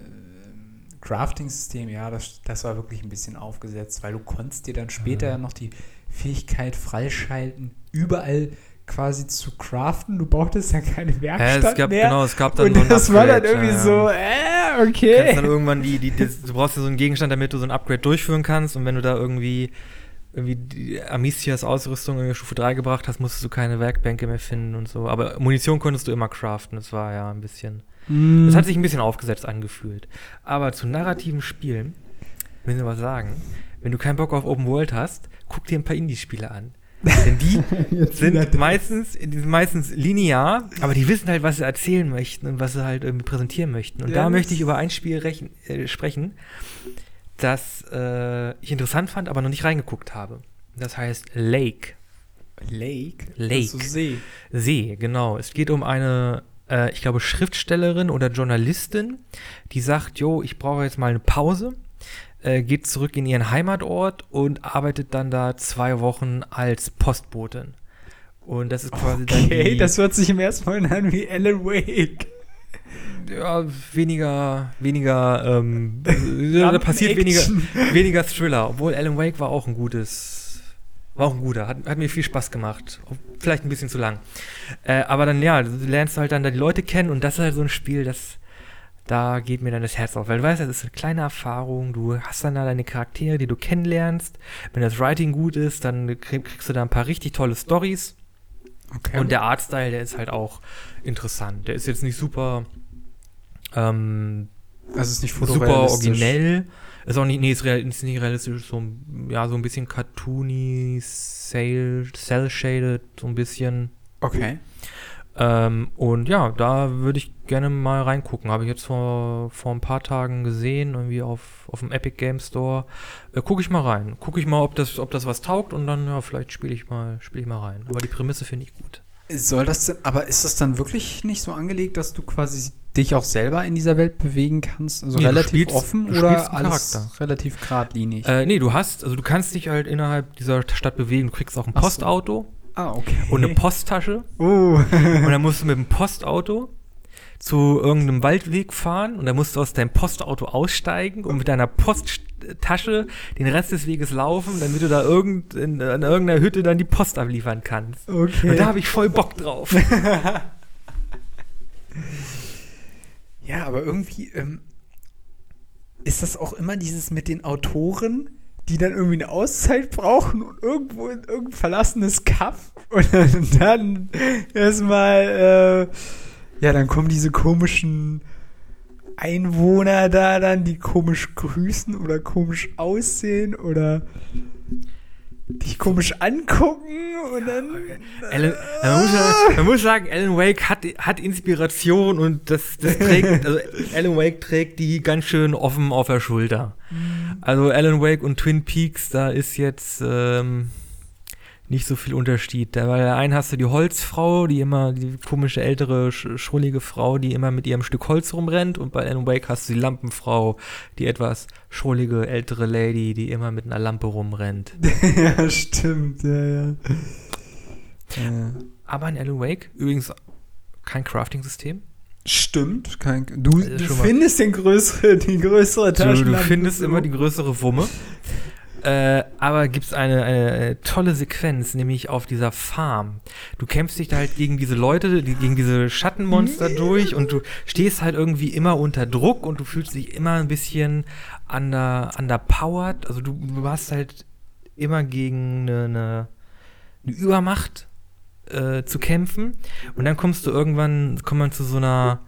Crafting-System, ja, das, das war wirklich ein bisschen aufgesetzt, weil du konntest dir dann später Ja. ja noch die Fähigkeit freischalten, überall quasi zu craften. Du brauchtest ja keine Ja, Werkstatt es gab, mehr. genau, es gab dann und so ein das war dann Upgrade, irgendwie ja, so, ja. äh, Du kannst okay. dann irgendwann die, die, das, du brauchst ja so einen Gegenstand, damit du so ein Upgrade durchführen kannst und wenn du da irgendwie irgendwie die Amicias Ausrüstung in Stufe 3 gebracht hast, musstest du keine Werkbänke mehr finden und so. Aber Munition konntest du immer craften. Das war ja ein bisschen. Mm. Das hat sich ein bisschen aufgesetzt angefühlt. Aber zu narrativen Spielen, will ich was sagen, wenn du keinen Bock auf Open World hast, guck dir ein paar Indie-Spiele an. Denn die sind meistens, die sind meistens linear, aber die wissen halt, was sie erzählen möchten und was sie halt irgendwie präsentieren möchten. Und Ja, da möchte ich über ein Spiel rechen, äh, sprechen, das äh, ich interessant fand, aber noch nicht reingeguckt habe. Das heißt Lake. Lake? Lake. Also See. See, genau. Es geht um eine, äh, ich glaube, Schriftstellerin oder Journalistin, die sagt, jo, ich brauche jetzt mal eine Pause, äh, geht zurück in ihren Heimatort und arbeitet dann da zwei Wochen als Postbotin. Und das ist quasi dann Okay, das hört sich im ersten Mal an wie Alan Wake. ja, weniger, weniger, ähm, da passiert weniger, weniger Thriller, obwohl Alan Wake war auch ein gutes, war auch ein guter, hat, hat mir viel Spaß gemacht. Vielleicht ein bisschen zu lang. Äh, aber dann, ja, du lernst halt dann da die Leute kennen und das ist halt so ein Spiel, das, da geht mir dann das Herz auf. Weil du weißt, das ist eine kleine Erfahrung, du hast dann da deine Charaktere, die du kennenlernst. Wenn das Writing gut ist, dann krieg- kriegst du da ein paar richtig tolle Stories. Okay. Und der Artstyle, der ist halt auch interessant. Der ist jetzt nicht super, ähm, also ist nicht super originell. Ist auch nicht, nee, ist, real, ist nicht realistisch, so, ein- ja, so ein bisschen cartoony, cell, cell-shaded, so ein bisschen. Okay. Ähm, und ja, da würde ich gerne mal reingucken. Habe ich jetzt vor, vor ein paar Tagen gesehen, irgendwie auf, auf dem Epic Game Store. Äh, Gucke ich mal rein. Gucke ich mal, ob das, ob das was taugt und dann, ja, vielleicht spiele ich mal, spiele ich mal rein. Aber die Prämisse finde ich gut. Soll das denn, aber ist das dann wirklich nicht so angelegt, dass du quasi dich auch selber in dieser Welt bewegen kannst? Also Nee, relativ spielst- offen oder alles Charakter. relativ geradlinig? Äh, nee, du hast, also du kannst dich halt innerhalb dieser Stadt bewegen. Du kriegst auch ein Ach so. Ah, okay. und eine Posttasche. Oh. Und dann musst du mit dem Postauto zu irgendeinem Waldweg fahren und dann musst du aus deinem Postauto aussteigen und mit deiner Posttasche den Rest des Weges laufen, damit du da irgend, in, an irgendeiner Hütte dann die Post abliefern kannst. okay. Und da habe ich voll Bock drauf. Ja, aber irgendwie ähm, ist das auch immer dieses mit den Autoren, die dann irgendwie eine Auszeit brauchen und irgendwo in irgendein verlassenes Kaff. Und dann, erstmal, äh, ja, dann kommen diese komischen Einwohner da dann, die komisch grüßen oder komisch aussehen oder dich komisch angucken und dann. Alan, man, muss, ja- man muss sagen, Alan Wake hat, hat Inspiration und das, das trägt, also Alan Wake trägt die ganz schön offen auf der Schulter. Also Alan Wake und Twin Peaks, da ist jetzt, ähm, nicht so viel Unterschied. Da bei der einen hast du die Holzfrau, die immer, die komische ältere, sch schrullige Frau, die immer mit ihrem Stück Holz rumrennt. Und bei Alan Wake hast du die Lampenfrau, die etwas schrullige ältere Lady, die immer mit einer Lampe rumrennt. ja, stimmt, ja, ja. ja. Aber in Alan Wake übrigens kein Crafting-System. Stimmt. Kein, du, du findest den größere, die größere Tasche. Du, du findest immer die größere Wumme. Äh, aber gibt es eine, eine, tolle Sequenz, nämlich auf dieser Farm. Du kämpfst dich da halt gegen diese Leute, die, gegen diese Schattenmonster durch und du stehst halt irgendwie immer unter Druck und du fühlst dich immer ein bisschen under, underpowered. Also du, du hast halt immer gegen eine, eine, eine Übermacht äh, zu kämpfen. Und dann kommst du irgendwann, kommt man zu so einer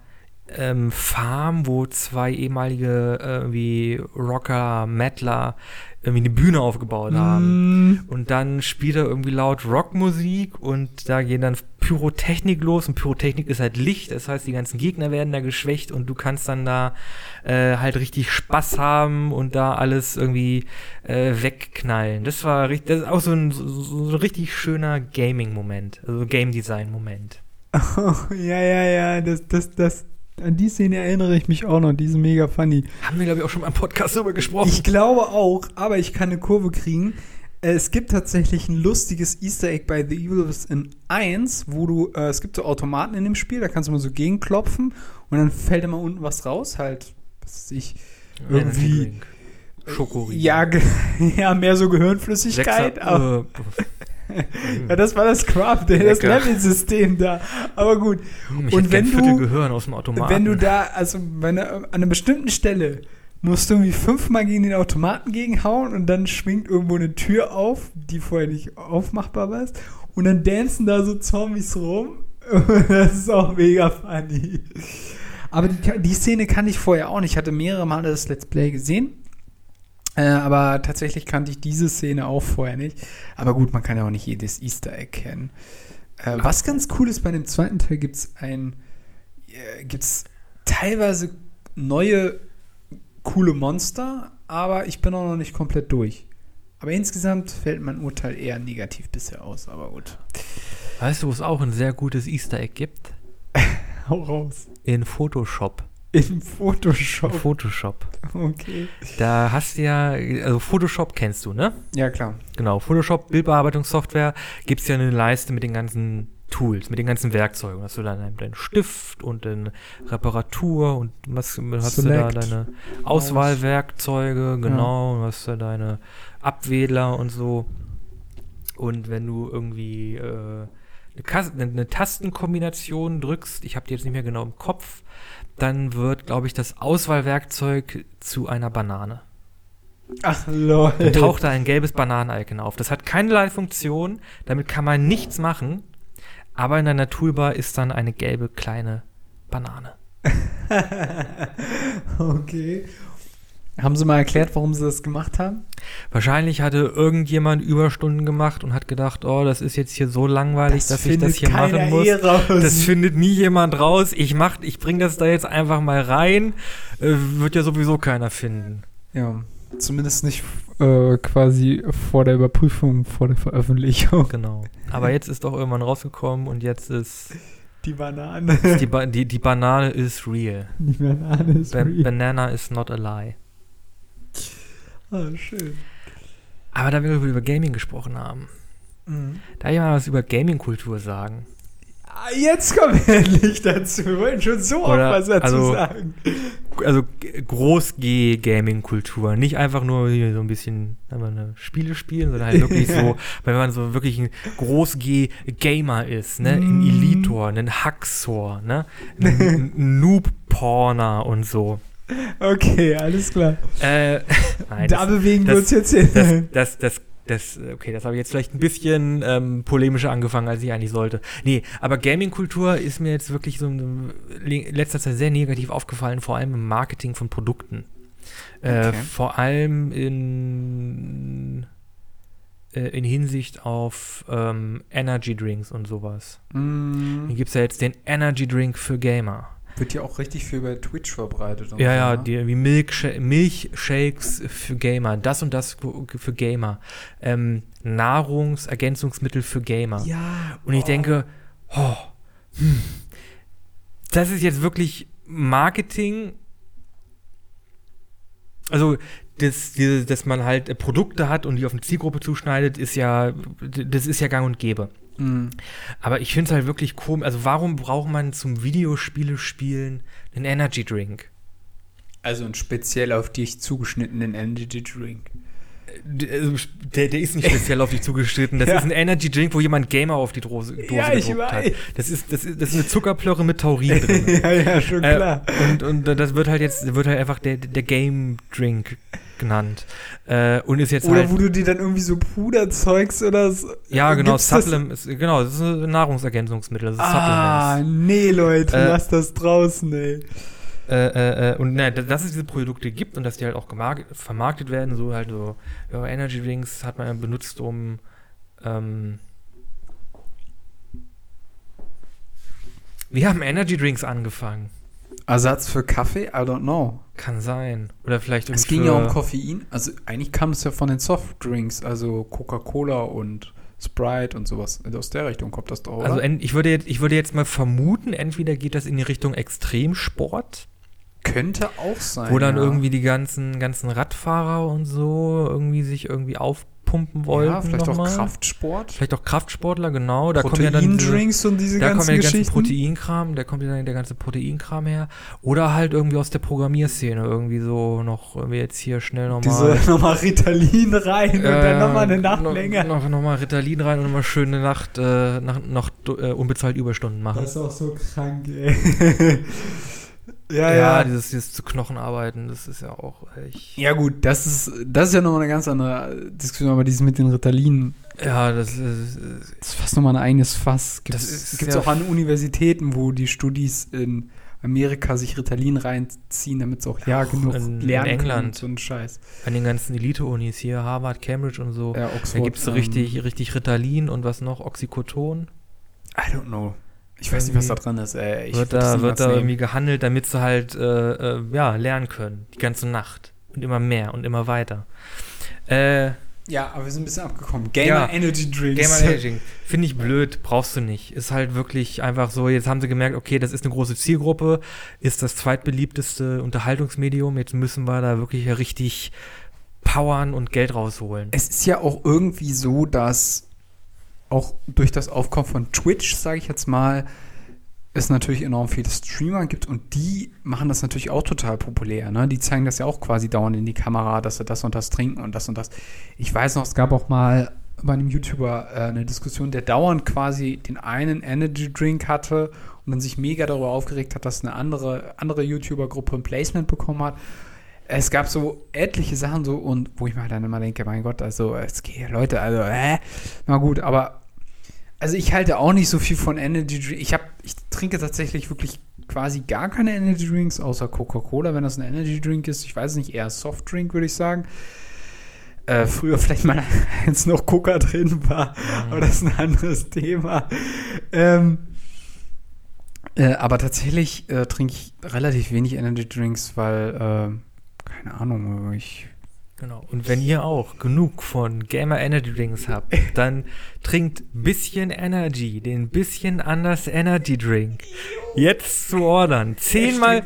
ähm, Farm, wo zwei ehemalige äh, wie Rocker, Mettler irgendwie eine Bühne aufgebaut haben. Mm. Und dann spielt er irgendwie laut Rockmusik und da gehen dann Pyrotechnik los und Pyrotechnik ist halt Licht, das heißt, die ganzen Gegner werden da geschwächt und du kannst dann da äh, halt richtig Spaß haben und da alles irgendwie äh, wegknallen. Das war richtig, das ist auch so ein, so, ein richtig schöner Gaming-Moment, also Game Design-Moment. Oh, ja, ja, ja, das, das, das, an die Szene erinnere ich mich auch noch, die ist mega funny. Haben wir, glaube ich, auch schon mal im Podcast darüber gesprochen. Ich glaube auch, aber ich kann eine Kurve kriegen. Es gibt tatsächlich ein lustiges Easter Egg bei The Evil in 1, wo du, äh, es gibt so Automaten in dem Spiel, da kannst du mal so gegenklopfen und dann fällt immer unten was raus, halt, was weiß ich, irgendwie. Schokoriegel. Ja, ja, mehr so Gehirnflüssigkeit. Sechser, aber, äh, ja, das war das Craft, das Level-System da. Aber gut. Ich und wenn du Gehirn aus dem Automaten. Wenn du da, also wenn du, an einer bestimmten Stelle musst du irgendwie fünfmal gegen den Automaten gegenhauen und dann schwingt irgendwo eine Tür auf, die vorher nicht aufmachbar war. Und dann dancen da so Zombies rum. das ist auch mega funny. Aber die, die Szene kannte ich vorher auch nicht. Ich hatte mehrere Male das Let's Play gesehen. Äh, aber tatsächlich kannte ich diese Szene auch vorher nicht. Aber gut, man kann ja auch nicht jedes Easter erkennen. Äh, was ganz cool ist, bei dem zweiten Teil gibt es ein, äh, gibt's teilweise neue coole Monster, aber ich bin auch noch nicht komplett durch. Aber insgesamt fällt mein Urteil eher negativ bisher aus, aber gut. Weißt du, wo es auch ein sehr gutes Easter Egg gibt? Hau raus. In Photoshop. In Photoshop. Photoshop. Okay. Da hast du ja, also Photoshop kennst du, ne? Ja, klar. Genau, Photoshop, Bildbearbeitungssoftware, gibt es ja eine Leiste mit den ganzen Tools, mit den ganzen Werkzeugen. Hast du dann deinen Stift und eine Reparatur und was hast Select. du da deine Auswahlwerkzeuge, genau, ja. hast du deine Abwähler und so. Und wenn du irgendwie äh, eine, eine Tastenkombination drückst, ich habe die jetzt nicht mehr genau im Kopf, dann wird, glaube ich, das Auswahlwerkzeug zu einer Banane. Ach lol. Dann taucht da ein gelbes Bananen-Icon auf. Das hat keinerlei Funktion, damit kann man nichts machen, aber in deiner Toolbar ist dann eine gelbe kleine Banane. okay. Haben Sie mal erklärt, warum Sie das gemacht haben? Wahrscheinlich hatte irgendjemand Überstunden gemacht und hat gedacht, oh, das ist jetzt hier so langweilig, das dass ich das hier machen muss. Eh das findet nie jemand raus. Ich mach, ich bring das da jetzt einfach mal rein. Äh, wird ja sowieso keiner finden. Ja, zumindest nicht äh, quasi vor der Überprüfung, vor der Veröffentlichung. Genau. Aber jetzt ist doch irgendwann rausgekommen und jetzt ist die Banane. Die, ba die, die Banane ist real. Die Banane ist ba real. Banana is not a lie. Ah, schön. Aber da wir über Gaming gesprochen haben, mhm. da ich mal was über Gaming-Kultur sagen. Ah, jetzt kommen wir endlich dazu. Wir wollten schon so oft was dazu also, sagen. Also Groß-G-Gaming-Kultur. Nicht einfach nur so ein bisschen eine Spiele spielen, sondern halt wirklich so, wenn man so wirklich ein Groß-G-Gamer ist, ne? Ein mhm. Elitor, ein Haxor, ne? Ein, ein Noob-Porner und so. Okay, alles klar. Äh, nein, da das, bewegen wir uns jetzt hin. Das, das, das, das, okay, das habe ich jetzt vielleicht ein bisschen ähm, polemischer angefangen, als ich eigentlich sollte. Nee, aber Gaming-Kultur ist mir jetzt wirklich so in letzter Zeit sehr negativ aufgefallen, vor allem im Marketing von Produkten. Äh, okay. Vor allem in, äh, in Hinsicht auf ähm, Energy Drinks und sowas. Mm. Hier gibt es ja jetzt den Energy Drink für Gamer. Wird ja auch richtig viel bei Twitch verbreitet. Ja, so, ja, ne? die, wie Milksha Milchshakes für Gamer, das und das für, Gamer, ähm, Nahrungsergänzungsmittel für Gamer. Ja. Und ich oh. denke, oh, hm, das ist jetzt wirklich Marketing. Also, das, dass man halt äh, Produkte hat und die auf eine Zielgruppe zuschneidet, ist ja, das ist ja gang und gäbe. Mhm. Aber ich finde es halt wirklich komisch. Also, warum braucht man zum Videospiele spielen einen Energy Drink? Also ein speziell auf dich zugeschnittenen Energy Drink. D- also, Der, der ist nicht speziell auf dich zugeschnitten. Das Ja. ist ein Energy Drink, wo jemand Gamer auf die Dose, Dose Ja, ich gedruckt hat. Das ist, das, ist, das ist eine Zuckerplörre mit Taurin drin. ja, ja, schon Äh, klar. und, und das wird halt jetzt, wird halt einfach der, der Game Drink genannt. Äh, und ist jetzt Oder halt. wo du dir dann irgendwie so Puderzeugs oder so. Ja, genau, Gibt's das- Supplement, ist- genau, das ist ein Nahrungsergänzungsmittel, das ist Ah, Supplements. nee, Leute, Äh, lass das draußen, ey. Äh, äh, äh, und ne, dass es diese Produkte gibt und dass die halt auch vermarktet werden, so halt so, ja, Energy Drinks hat man ja benutzt, um ähm, wir haben Energy Drinks angefangen. Ersatz für Kaffee? I don't know. Kann sein. Oder vielleicht Es ging ja um Koffein. Also eigentlich kam es ja von den Softdrinks, also Coca-Cola und Sprite und sowas. Also Aus der Richtung kommt das doch, oder? Also ich würde, jetzt, ich würde jetzt mal vermuten, entweder geht das in die Richtung Extremsport, Könnte auch sein. wo dann ja. irgendwie die ganzen, ganzen Radfahrer und so irgendwie sich irgendwie aufpumpen wollten. Ja, vielleicht auch nochmal. Kraftsport. Vielleicht auch Kraftsportler, genau. Da kommen ja dann Proteindrinks und diese da kommt ganzen ja der ganze. Proteinkram, da kommt ja dann der ganze Proteinkram her. Oder halt irgendwie aus der Programmierszene, irgendwie so noch, irgendwie jetzt hier schnell nochmal. Diese nochmal Ritalin rein und dann nochmal eine Nacht noch, länger. Noch, noch mal Ritalin rein und nochmal schöne Nacht, äh, nach, noch äh, unbezahlt Überstunden machen. Das ist auch so krank, ey. ja, ja, ja. dieses, dieses zu Knochen arbeiten, das ist ja auch echt. Ja, gut, das ist, das ist ja nochmal eine ganz andere Diskussion, aber dieses mit den Ritalin, Ja, das ist. das ist fast nochmal ein eigenes Fass. Gibt Das es ist auch ja- an Universitäten, wo die Studis in Amerika sich Ritalin reinziehen, damit sie auch ja Auch genug in- in lernen können England. so ein Scheiß. An den ganzen Elite-Unis hier, Harvard, Cambridge und so. Ja, da Oxford. gibt es ähm, richtig, richtig Ritalin und was noch? Oxycoton. I don't know. Ich weiß nicht, was da dran ist, ey. Ich wird da, wird da nehmen. irgendwie gehandelt, damit sie halt äh, äh, ja, lernen können. Die ganze Nacht. Und immer mehr und immer weiter. Äh, Ja, aber wir sind ein bisschen abgekommen. Gamer Ja. Energy Drinks. Gamer Aging. Finde ich blöd, brauchst du nicht. Ist halt wirklich einfach so, jetzt haben sie gemerkt, okay, das ist eine große Zielgruppe, ist das zweitbeliebteste Unterhaltungsmedium, jetzt müssen wir da wirklich richtig powern und Geld rausholen. Es ist ja auch irgendwie so, dass auch durch das Aufkommen von Twitch, sage ich jetzt mal, es natürlich enorm viele Streamer gibt und die machen das natürlich auch total populär. Ne? Die zeigen das ja auch quasi dauernd in die Kamera, dass sie das und das trinken und das und das. Ich weiß noch, es gab auch mal bei einem YouTuber äh, eine Diskussion, der dauernd quasi den einen Energy Drink hatte und dann sich mega darüber aufgeregt hat, dass eine andere, andere YouTuber-Gruppe ein Placement bekommen hat. Es gab so etliche Sachen so und wo ich mir dann immer denke, mein Gott, also es geht, Leute, also äh, na gut, aber also ich halte auch nicht so viel von Energy Drinks. Ich ich trinke tatsächlich wirklich quasi gar keine Energy Drinks außer Coca-Cola, wenn das ein Energy Drink ist. Ich weiß nicht, eher Soft Drink würde ich sagen. Äh, früher vielleicht mal, als noch Coca drin war, aber das ist ein anderes Thema. Ähm, äh, aber tatsächlich äh, trinke ich relativ wenig Energy Drinks, weil, äh, keine Ahnung, ich Genau. Und wenn ihr auch genug von Gamer Energy Drinks habt, dann trinkt bisschen Energy, den bisschen anders Energy Drink. Jetzt zu ordern. Zehnmal,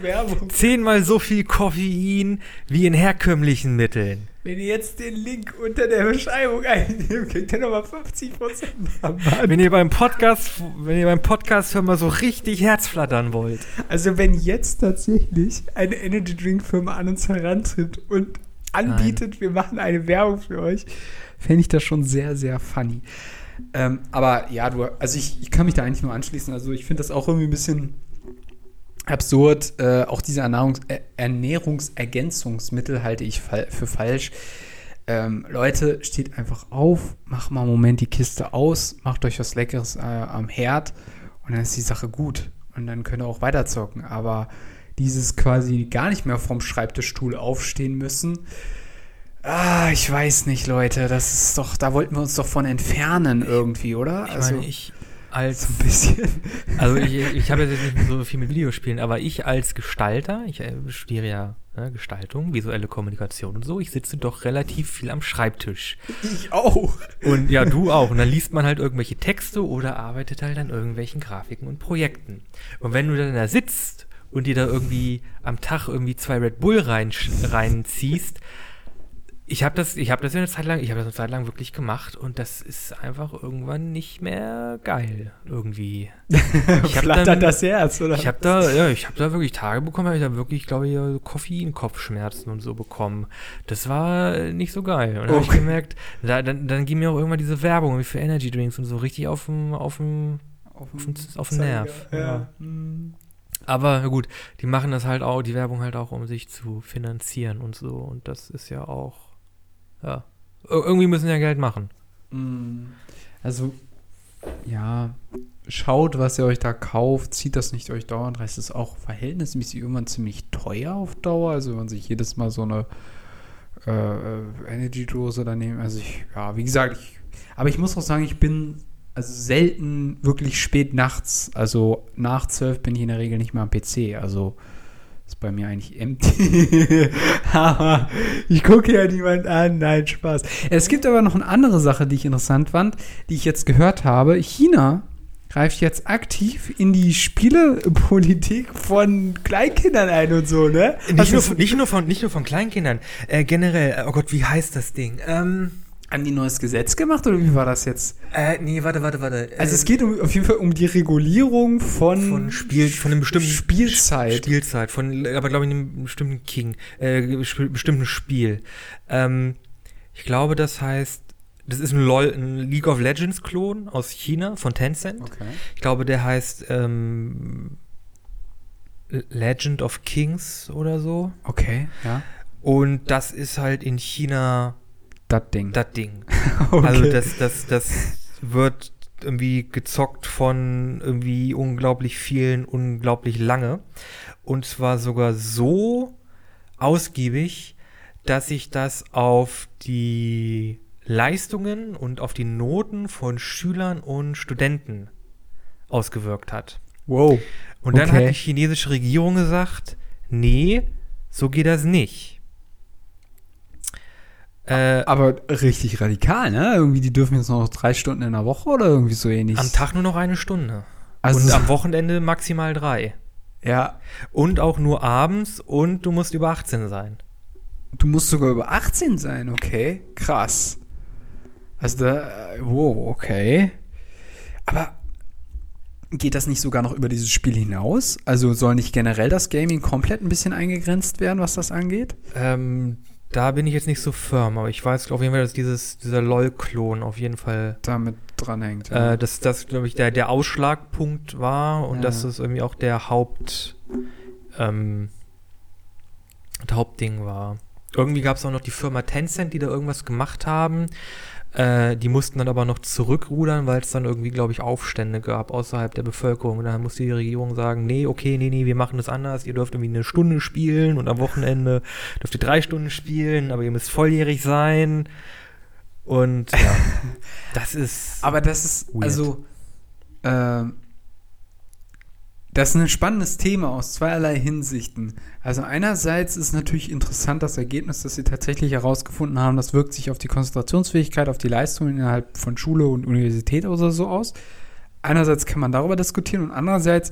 zehnmal so viel Koffein wie in herkömmlichen Mitteln. Wenn ihr jetzt den Link unter der Beschreibung einnehmt, kriegt ihr nochmal 50% Rabatt. Wenn ihr beim Podcast, wenn ihr beim Podcast hören mal so richtig Herzflattern wollt. Also wenn jetzt tatsächlich eine Energy Drink Firma an uns herantritt und anbietet, wir machen eine Werbung für euch, fände ich das schon sehr, sehr funny. Ähm, aber ja, du, also ich, ich kann mich da eigentlich nur anschließen. Also ich finde das auch irgendwie ein bisschen absurd. Äh, auch diese Ernährungs äh, Ernährungsergänzungsmittel halte ich für falsch. Ähm, Leute, steht einfach auf, macht mal einen Moment die Kiste aus, macht euch was Leckeres äh, am Herd und dann ist die Sache gut. Und dann könnt ihr auch weiterzocken. Aber dieses quasi gar nicht mehr vom Schreibtischstuhl aufstehen müssen. Ah, ich weiß nicht, Leute. Das ist doch, da wollten wir uns doch von entfernen irgendwie, oder? Ich also, meine, ich als So ein bisschen. Also ich, ich habe jetzt nicht so viel mit Videospielen, aber ich als Gestalter, ich äh, studiere ja ne, Gestaltung, visuelle Kommunikation und so, ich sitze doch relativ viel am Schreibtisch. Ich auch. Und ja, du auch. Und dann liest man halt irgendwelche Texte oder arbeitet halt an irgendwelchen Grafiken und Projekten. Und wenn du dann da sitzt und dir da irgendwie am Tag irgendwie zwei Red Bull rein, reinziehst, ich habe das, ich habe das ja eine Zeit lang, ich habe das eine Zeit lang wirklich gemacht und das ist einfach irgendwann nicht mehr geil irgendwie. Ich hab Flattert dann- das Herz, oder? Ich habe da, ja, ich habe da wirklich Tage bekommen, habe ich da wirklich, glaube ich, so Koffeinkopfschmerzen und so bekommen. Das war nicht so geil. Und dann habe ich gemerkt, da, dann, dann ging mir auch irgendwann diese Werbung für Energy Drinks und so richtig auf dem, auf dem, auf den Nerv, Ja. ja. hm. Aber gut, die machen das halt auch, die Werbung halt auch, um sich zu finanzieren und so. Und das ist ja auch, ja, Ir- irgendwie müssen ja Geld machen. Mm. Also, ja, schaut, was ihr euch da kauft, zieht das nicht euch dauernd rein. Es ist auch verhältnismäßig irgendwann ziemlich teuer auf Dauer. Also, wenn man sich jedes Mal so eine äh, äh, Energy-Dose da nehmen. Also, ich, ja, wie gesagt, ich, aber ich muss auch sagen, ich bin also selten wirklich spät nachts. Also, nach zwölf bin ich in der Regel nicht mehr am PC. Also, ist bei mir eigentlich empty. aber ich gucke ja niemand an. Nein, Spaß. Es gibt aber noch eine andere Sache, die ich interessant fand, die ich jetzt gehört habe. China greift jetzt aktiv in die Spielepolitik von Kleinkindern ein und so, ne? Nicht nur, von, nicht, nur von, nicht nur von Kleinkindern, äh, generell, oh Gott, wie heißt das Ding? Ähm, haben die ein neues Gesetz gemacht oder wie war das jetzt? äh, nee, warte, warte, warte. Also es geht um, auf jeden Fall um die Regulierung von, von Spiel, von einem bestimmten Spielzeit. Spielzeit, von, aber glaube ich, einem bestimmten King, äh, sp- bestimmten Spiel. Ähm, ich glaube, das heißt, das ist ein LOL, ein League of Legends Klon aus China von Tencent. Okay. Ich glaube, der heißt ähm, Legend of Kings oder so. Okay, ja. Und das ist halt in China Das Ding. das Ding. okay. Also das, das, das wird irgendwie gezockt von irgendwie unglaublich vielen, unglaublich lange. Und zwar sogar so ausgiebig, dass sich das auf die Leistungen und auf die Noten von Schülern und Studenten ausgewirkt hat. wow. Und dann Okay. hat die chinesische Regierung gesagt, nee, so geht das nicht. Äh, Aber richtig radikal, ne? Irgendwie, die dürfen jetzt noch drei Stunden in der Woche oder irgendwie so ähnlich. am Tag nur noch eine Stunde. Also, und am Wochenende maximal drei. ja, Und auch nur abends und du musst über 18 sein. du musst sogar über 18 sein, okay? Krass. Also da, wow, okay. Aber geht das nicht sogar noch über dieses Spiel hinaus? Also soll nicht generell das Gaming komplett ein bisschen eingegrenzt werden, was das angeht? Ähm, da bin ich jetzt nicht so firm, aber ich weiß auf jeden Fall, dass dieses, dieser LOL-Klon auf jeden Fall, Damit dranhängt. äh, dass das, glaube ich, der, der Ausschlagpunkt war und Ja. dass das irgendwie auch der Haupt, ähm, das Hauptding war. Irgendwie gab es auch noch die Firma Tencent, die da irgendwas gemacht haben. Äh, die mussten dann aber noch zurückrudern, weil es dann irgendwie, glaube ich, Aufstände gab außerhalb der Bevölkerung. Und dann musste die Regierung sagen, nee, okay, nee, nee, wir machen das anders. Ihr dürft irgendwie eine Stunde spielen und am Wochenende dürft ihr drei Stunden spielen, aber ihr müsst volljährig sein. Und ja, das ist. Aber das ist, Weird. also, ähm, das ist ein spannendes Thema aus zweierlei Hinsichten. Also einerseits ist natürlich interessant das Ergebnis, dass sie tatsächlich herausgefunden haben, das wirkt sich auf die Konzentrationsfähigkeit, auf die Leistungen innerhalb von Schule und Universität oder so aus. Einerseits kann man darüber diskutieren und andererseits,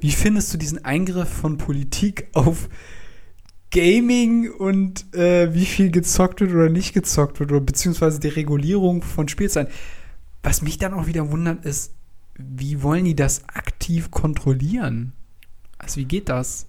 wie findest du diesen Eingriff von Politik auf Gaming und äh, wie viel gezockt wird oder nicht gezockt wird oder beziehungsweise die Regulierung von Spielzeiten? Was mich dann auch wieder wundert, ist, wie wollen die das aktiv kontrollieren? Also wie geht das?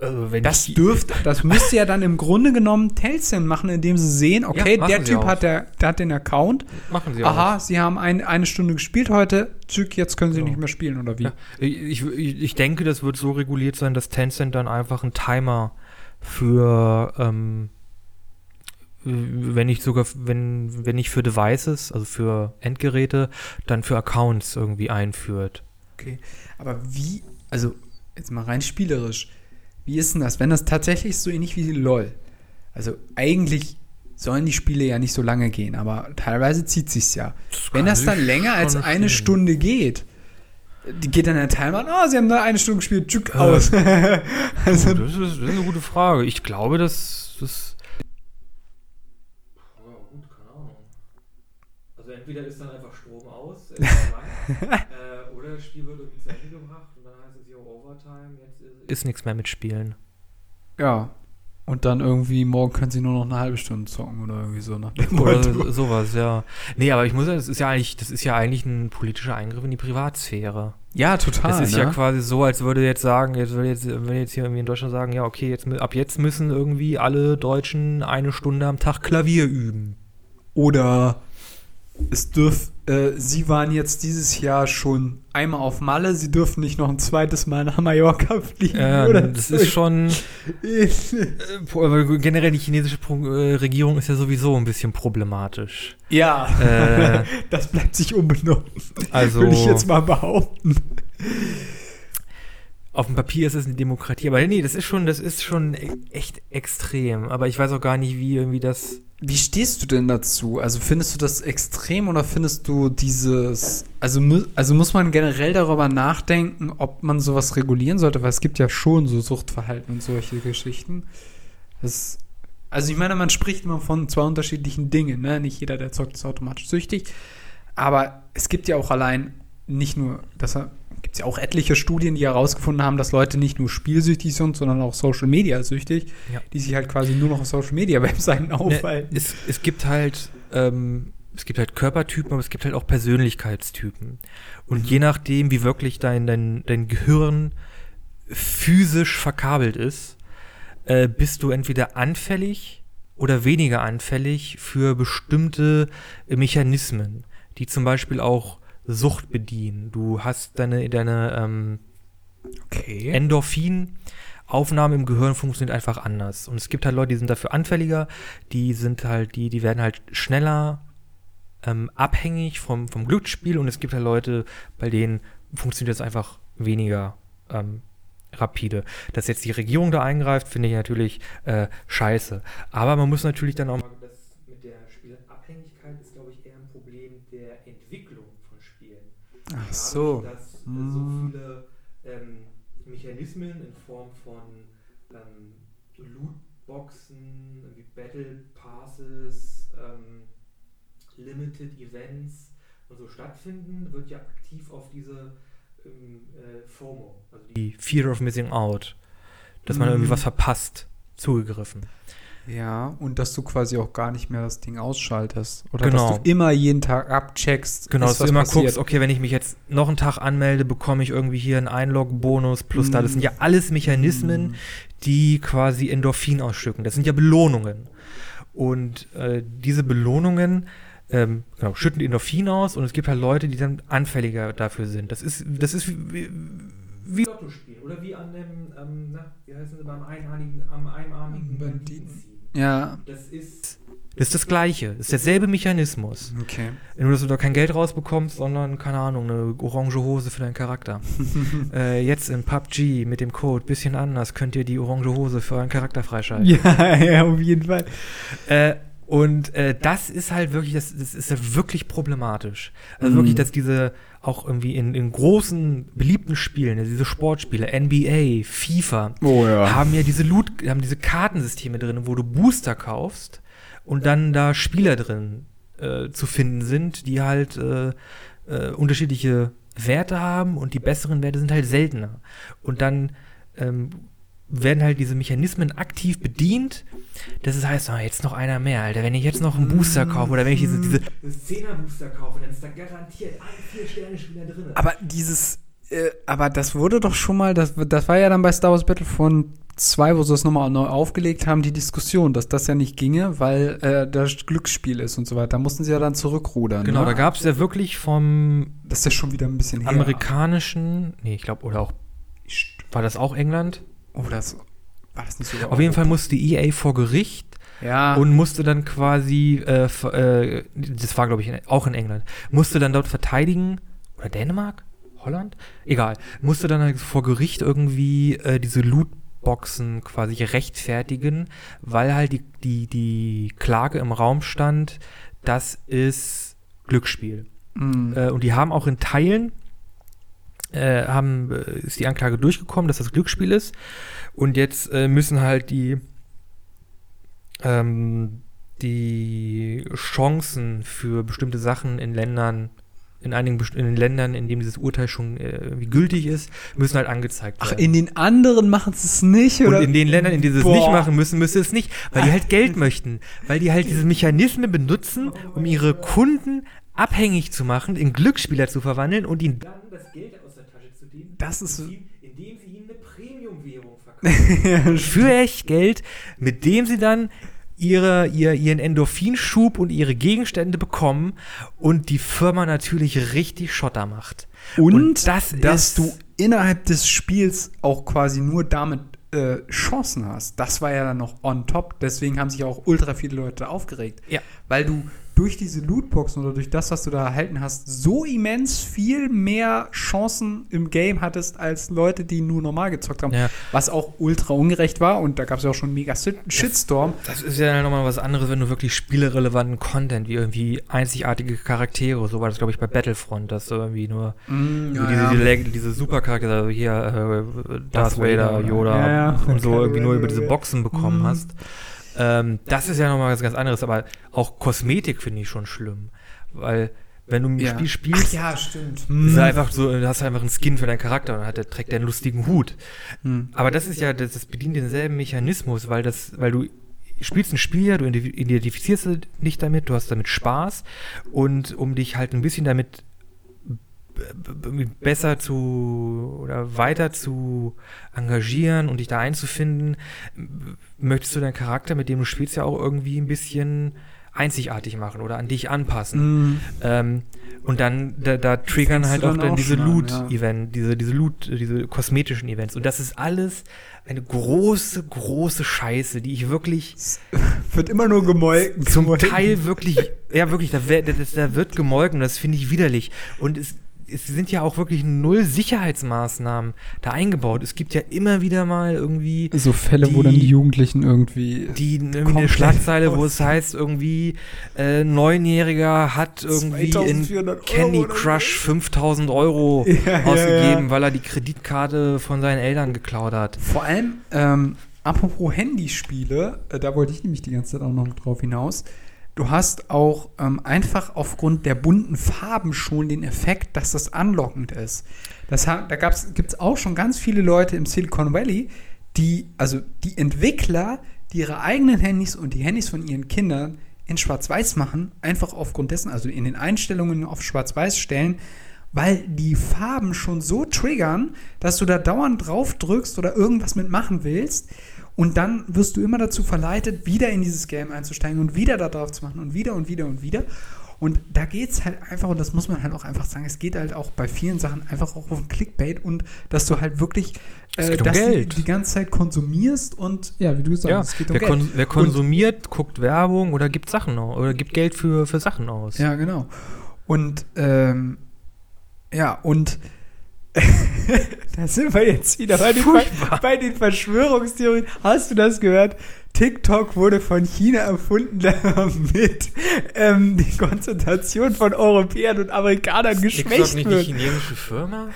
also Das dürfte, das müsste ja dann im Grunde genommen Tencent machen, indem sie sehen, okay, machen der Typ auch. hat, der, der hat den Account. machen sie auch. Aha, sie haben ein, eine Stunde gespielt heute, zück, jetzt können sie Genau. nicht mehr spielen oder wie? Ja, ich, ich, ich denke, das wird so reguliert sein, dass Tencent dann einfach einen Timer für, ähm, wenn nicht sogar, wenn, wenn nicht für Devices, also für Endgeräte, dann für Accounts irgendwie einführt. Okay, aber wie, also jetzt mal rein spielerisch, wie ist denn das, wenn das tatsächlich so ähnlich wie LOL? Also eigentlich sollen die Spiele ja nicht so lange gehen, aber teilweise zieht sich's ja. Das Wenn das dann länger als eine stehen. Stunde geht, die geht dann der Timer, oh, sie haben da eine Stunde gespielt, tschück, Äh, aus. Oh, also, das, ist, das ist eine gute Frage. Ich glaube, dass das. Ja, gut, keine Ahnung. Also entweder ist dann einfach Strom aus, äh, oder das Spiel wird irgendwie zu Ende gebracht und dann heißt es hier Overtime, jetzt ist, ist nichts mehr mit Spielen. ja. Und dann irgendwie, morgen können sie nur noch eine halbe Stunde zocken oder irgendwie so nach dem Oder so- sowas, ja. Nee, aber ich muss sagen, das ist ja eigentlich, das ist ja eigentlich ein politischer Eingriff in die Privatsphäre. Ja, total. Das ist ne? ja quasi so, als würde jetzt sagen, jetzt würde jetzt, wenn jetzt hier irgendwie in Deutschland sagen, ja, okay, jetzt, ab jetzt müssen irgendwie alle Deutschen eine Stunde am Tag Klavier üben. Oder es dürf, äh, sie waren jetzt dieses Jahr schon einmal auf Malle, sie dürfen nicht noch ein zweites Mal nach Mallorca fliegen. Ähm, oder das ist schon, äh, generell die chinesische Pro äh, Regierung ist ja sowieso ein bisschen problematisch. ja, Äh, das bleibt sich unbenommen, also will ich jetzt mal behaupten. Auf dem Papier ist es eine Demokratie, aber nee, das ist schon, das ist schon echt extrem. Aber ich weiß auch gar nicht, wie irgendwie das. Wie stehst du denn dazu? Also findest du das extrem oder findest du dieses, also, also muss man generell darüber nachdenken, ob man sowas regulieren sollte, weil es gibt ja schon so Suchtverhalten und solche Geschichten. Das, also ich meine, man spricht immer von zwei unterschiedlichen Dingen, ne? Nicht jeder, der zockt, ist automatisch süchtig. Aber es gibt ja auch allein nicht nur, das gibt es ja auch etliche Studien, die herausgefunden haben, dass Leute nicht nur spielsüchtig sind, sondern auch Social Media süchtig, Ja. die sich halt quasi nur noch auf Social Media Webseiten aufhalten. Ne, es, es gibt halt, ähm, es gibt halt Körpertypen, aber es gibt halt auch Persönlichkeitstypen. Und Mhm. je nachdem, wie wirklich dein, dein, dein Gehirn physisch verkabelt ist, äh, bist du entweder anfällig oder weniger anfällig für bestimmte Mechanismen, die zum Beispiel auch Sucht bedienen. Du hast deine, deine ähm, Okay. Endorphin-Aufnahme im Gehirn funktioniert einfach anders. Und es gibt halt Leute, die sind dafür anfälliger, die sind halt, die, die werden halt schneller ähm, abhängig vom, vom Glücksspiel und es gibt halt Leute, bei denen funktioniert es einfach weniger ähm, rapide. Dass jetzt die Regierung da eingreift, finde ich natürlich äh, scheiße. Aber man muss natürlich dann auch mal. Das mit der Spielabhängigkeit ist, glaube ich, eher ein Problem der Entwicklung von Spielen Ach so. dadurch, dass äh, so Hm. viele ähm, Mechanismen in Form von ähm, Lootboxen, wie Battle Passes, ähm, Limited Events und so stattfinden, wird ja aktiv auf diese ähm, äh, FOMO, also die Fear of Missing Out, dass man Mhm. irgendwie was verpasst, zugegriffen. Ja, und dass du quasi auch gar nicht mehr das Ding ausschaltest. Oder Genau. dass du immer jeden Tag abcheckst. Genau, dass du immer passiert. guckst, okay, wenn ich mich jetzt noch einen Tag anmelde, bekomme ich irgendwie hier einen Einlog-Bonus plus da. Das Mm. sind ja alles Mechanismen, Mm. die quasi Endorphin ausstücken. Das sind ja Belohnungen. Und äh, diese Belohnungen ähm, genau, schütten Endorphin aus und es gibt halt Leute, die dann anfälliger dafür sind. Das ist, das ist wie, wie, wie Lotto spielen oder wie an dem, ähm, na, wie heißen sie beim einarmigen, am einarmigen Banditen. Ja, Das ist, das ist das Gleiche. Das ist derselbe Mechanismus. okay. Nur, dass du da kein Geld rausbekommst, sondern, keine Ahnung, eine orange Hose für deinen Charakter. äh, jetzt in PUBG mit dem Code bisschen anders könnt ihr die orange Hose für euren Charakter freischalten. ja, ja, auf jeden Fall. Äh, und äh, das ist halt wirklich, das, das ist ja wirklich problematisch. Also Mhm. wirklich, dass diese auch irgendwie in, in großen, beliebten Spielen, also diese Sportspiele, NBA, FIFA, Oh ja. haben ja diese Loot, haben diese Kartensysteme drin, wo du Booster kaufst und dann da Spieler drin äh, zu finden sind, die halt äh, äh, unterschiedliche Werte haben und die besseren Werte sind halt seltener. Und dann ähm, werden halt diese Mechanismen aktiv bedient. Das ist, heißt, oh, jetzt noch einer mehr, Alter. Wenn ich jetzt noch einen Booster kaufe oder wenn ich diese, diese 10er-Booster kaufe, dann ist da garantiert ein Vier-Sterne-Spieler drin. Aber dieses, äh, aber das wurde doch schon mal, das, das war ja dann bei Star Wars Battlefront 2, wo sie das nochmal neu aufgelegt haben, die Diskussion, dass das ja nicht ginge, weil äh, das Glücksspiel ist und so weiter. Da mussten sie ja dann zurückrudern. Genau, ne? da gab es ja wirklich vom Das ist ja schon wieder ein bisschen her. amerikanischen, nee, ich glaube, oder auch, war das auch England? Oh, das war das nicht so. Auf jeden Fall musste EA vor Gericht Ja. und musste dann quasi, äh, äh, das war glaube ich in, auch in England, musste dann dort verteidigen, oder Dänemark? Holland? Egal. Musste dann halt vor Gericht irgendwie äh, diese Lootboxen Lootboxen quasi rechtfertigen, weil halt die, die, die Klage im Raum stand, das ist Glücksspiel. Mhm. Äh, und die haben auch in Teilen äh, haben, äh, ist die Anklage durchgekommen, dass das Glücksspiel ist. Und jetzt äh, müssen halt die, ähm, die Chancen für bestimmte Sachen in Ländern, in einigen in den Ländern, in denen dieses Urteil schon äh, gültig ist, müssen halt angezeigt Ach, werden. in den anderen machen sie es nicht, und oder? in den Ländern, in denen sie es nicht machen müssen, müssen sie es nicht, weil die halt Geld möchten. Weil die halt diese Mechanismen benutzen, um ihre Kunden abhängig zu machen, in Glücksspieler zu verwandeln und ihnen dann das Geld aus der Tasche zu nehmen, Das ist- indem sie ihnen eine Premium-Währung verkaufen. Für echt Geld, mit dem sie dann ihre, ihr, ihren Endorphinschub und ihre Gegenstände bekommen und die Firma natürlich richtig Schotter macht. Und, das dass ist- du innerhalb des Spiels auch quasi nur damit äh, Chancen hast. Das war ja dann noch on top. Deswegen haben sich auch ultra viele Leute aufgeregt. Ja. Weil du durch diese Lootboxen oder durch das, was du da erhalten hast, so immens viel mehr Chancen im Game hattest als Leute, die nur normal gezockt haben. Ja. Was auch ultra ungerecht war. Und da gab es ja auch schon einen mega Shit- Shitstorm. Das ist ja nochmal was anderes, wenn du wirklich spielerelevanten Content, wie irgendwie einzigartige Charaktere, so war das, glaube ich, bei Battlefront, dass du irgendwie nur Mm, so diese, diese, Leg- diese Supercharaktere, also hier äh, Darth, Darth Vader, Vader? Yoda Ja, ja. und so irgendwie nur über diese ja. Boxen bekommen Mhm. hast. Ähm, das ist ja nochmal was ganz anderes, aber auch Kosmetik finde ich schon schlimm, weil wenn du ein Ja. Spiel spielst, ja, stimmt. ist es einfach so, du hast einfach einen Skin für deinen Charakter und dann hat der, trägt der einen lustigen Hut. Hm. Aber das ist ja, das, das bedient denselben Mechanismus, weil das, weil du spielst ein Spiel ja, du identi- identifizierst dich damit, du hast damit Spaß und um dich halt ein bisschen damit besser zu oder weiter zu engagieren und dich da einzufinden, möchtest du deinen Charakter, mit dem du spielst, ja auch irgendwie ein bisschen einzigartig machen oder an dich anpassen. Mm. Ähm, und dann, da, da triggern halt auch dann auch diese Loot-Event, diese, diese Loot, diese kosmetischen Events. Und das ist alles eine große, große Scheiße, die ich wirklich Wird immer nur gemolken. zum gemolken. Teil wirklich, ja wirklich, da, das, da wird gemolken, das finde ich widerlich. Und es, es sind ja auch wirklich null Sicherheitsmaßnahmen da eingebaut. Es gibt ja immer wieder mal irgendwie So Fälle, wo Die- dann die Jugendlichen irgendwie. die irgendwie eine Schlagzeile, wo es heißt, irgendwie äh, Neunjähriger hat irgendwie in 2400 Euro Candy. Crush 5000 Euro Ja, ja, ausgegeben, ja. weil er die Kreditkarte von seinen Eltern geklaut hat. Vor allem, ähm, apropos Handyspiele, äh, da wollte ich nämlich die ganze Zeit auch noch drauf hinaus. Du hast auch ähm, einfach aufgrund der bunten Farben schon den Effekt, dass das anlockend ist. Das, da gibt es auch schon ganz viele Leute im Silicon Valley, die, also die Entwickler, die ihre eigenen Handys und die Handys von ihren Kindern in Schwarz-Weiß machen, einfach aufgrund dessen, also in den Einstellungen auf Schwarz-Weiß stellen, weil die Farben schon so triggern, dass du da dauernd drauf drückst oder irgendwas mitmachen willst. Und dann wirst du immer dazu verleitet, wieder in dieses Game einzusteigen und wieder da drauf zu machen und wieder und wieder und wieder. Und da geht es halt einfach, und das muss man halt auch einfach sagen, es geht halt auch bei vielen Sachen einfach auch um Clickbait und dass du halt wirklich äh, um das Geld. Die, ganze Zeit konsumierst und ja, wie du gesagt Ja, es geht um wer, Geld. kon wer konsumiert, guckt Werbung oder gibt Sachen aus, oder gibt Geld für, für Sachen aus. Ja, genau. Und ähm, ja, und da sind wir jetzt wieder bei den, bei den Verschwörungstheorien. Hast du das gehört? TikTok wurde von China erfunden, damit ähm, die Konzentration von Europäern und Amerikanern geschwächt TikTok nicht eine chinesische Firma?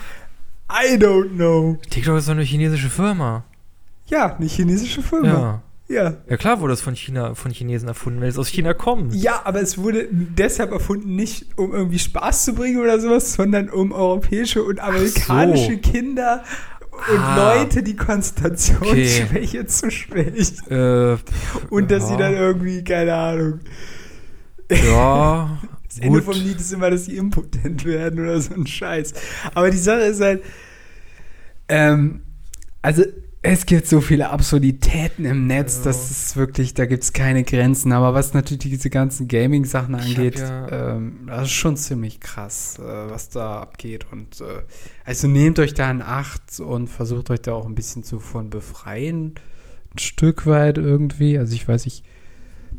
I don't know. TikTok ist doch eine chinesische Firma. Ja, eine chinesische Firma. Ja. Ja. Ja klar wurde es von China, von Chinesen erfunden, weil es aus China kommt. Ja, aber es wurde deshalb erfunden, nicht um irgendwie Spaß zu bringen oder sowas, sondern um europäische und amerikanische Kinder und Ah. Leute die Konzentrationsschwäche zu schwächen. Äh, Und dass sie ja. dann irgendwie, keine Ahnung. Ja, Das Ende gut. vom Lied ist immer, dass sie impotent werden oder so ein Scheiß. Aber die Sache ist halt, ähm, also es gibt so viele Absurditäten im Netz, Ja. das ist wirklich, da gibt es keine Grenzen. Aber was natürlich diese ganzen Gaming-Sachen Ich angeht, ja- ähm, das ist schon ziemlich krass, äh, was da abgeht. Und äh, also nehmt euch da in Acht und versucht euch da auch ein bisschen zu von befreien. Ein Stück weit irgendwie. Also ich weiß nicht,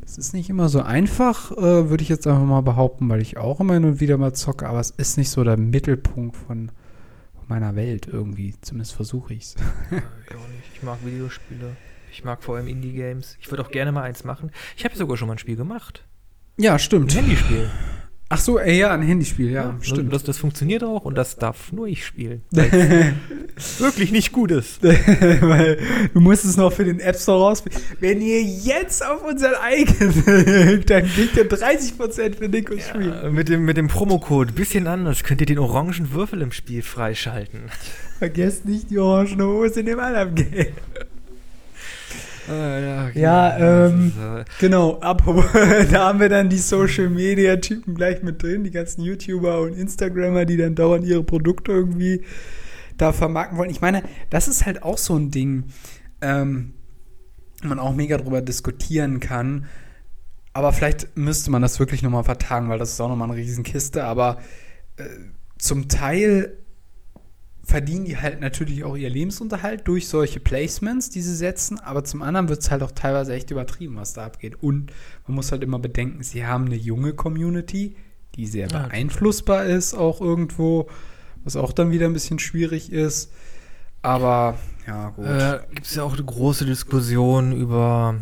das ist nicht immer so einfach, äh, würde ich jetzt einfach mal behaupten, weil ich auch immer hin und wieder mal zocke, aber es ist nicht so der Mittelpunkt von, meiner Welt irgendwie. Zumindest versuche ich es. Ja, ich auch nicht. Ich mag Videospiele. Ich mag vor allem Indie-Games. Ich würde auch gerne mal eins machen. Ich habe sogar schon mal ein Spiel gemacht. Ja, stimmt. Ein Handyspiel. Ach so, äh, ja, ein Handyspiel, ja, stimmt. Das, das funktioniert auch und das darf nur ich spielen. Wirklich nicht gut ist. Weil du musst es noch für den App Store rausfinden. Wenn ihr jetzt auf unseren eigenen, dann kriegt ihr 30% für Spiel. Ja, mit dem, mit dem Promocode bisschen anders könnt ihr den orangen Würfel im Spiel freischalten. Vergesst nicht die orangene Hose in dem anderen Game. Ah, ja, okay. Ja, ähm, ist, äh, Genau, apropos, da haben wir dann die Social Media Typen gleich mit drin, die ganzen YouTuber und Instagrammer, die dann dauernd ihre Produkte irgendwie da vermarkten wollen. Ich meine, das ist halt auch so ein Ding, ähm, wo man auch mega drüber diskutieren kann. Aber vielleicht müsste man das wirklich nochmal vertagen, weil das ist auch nochmal eine Riesenkiste. Aber äh, zum Teil verdienen die halt natürlich auch ihr Lebensunterhalt durch solche Placements, die sie setzen, aber zum anderen wird es halt auch teilweise echt übertrieben, was da abgeht. Und man muss halt immer bedenken, sie haben eine junge Community, die sehr beeinflussbar ist, auch irgendwo, was auch dann wieder ein bisschen schwierig ist. Aber ja, gut. äh, Gibt es ja auch eine große Diskussion über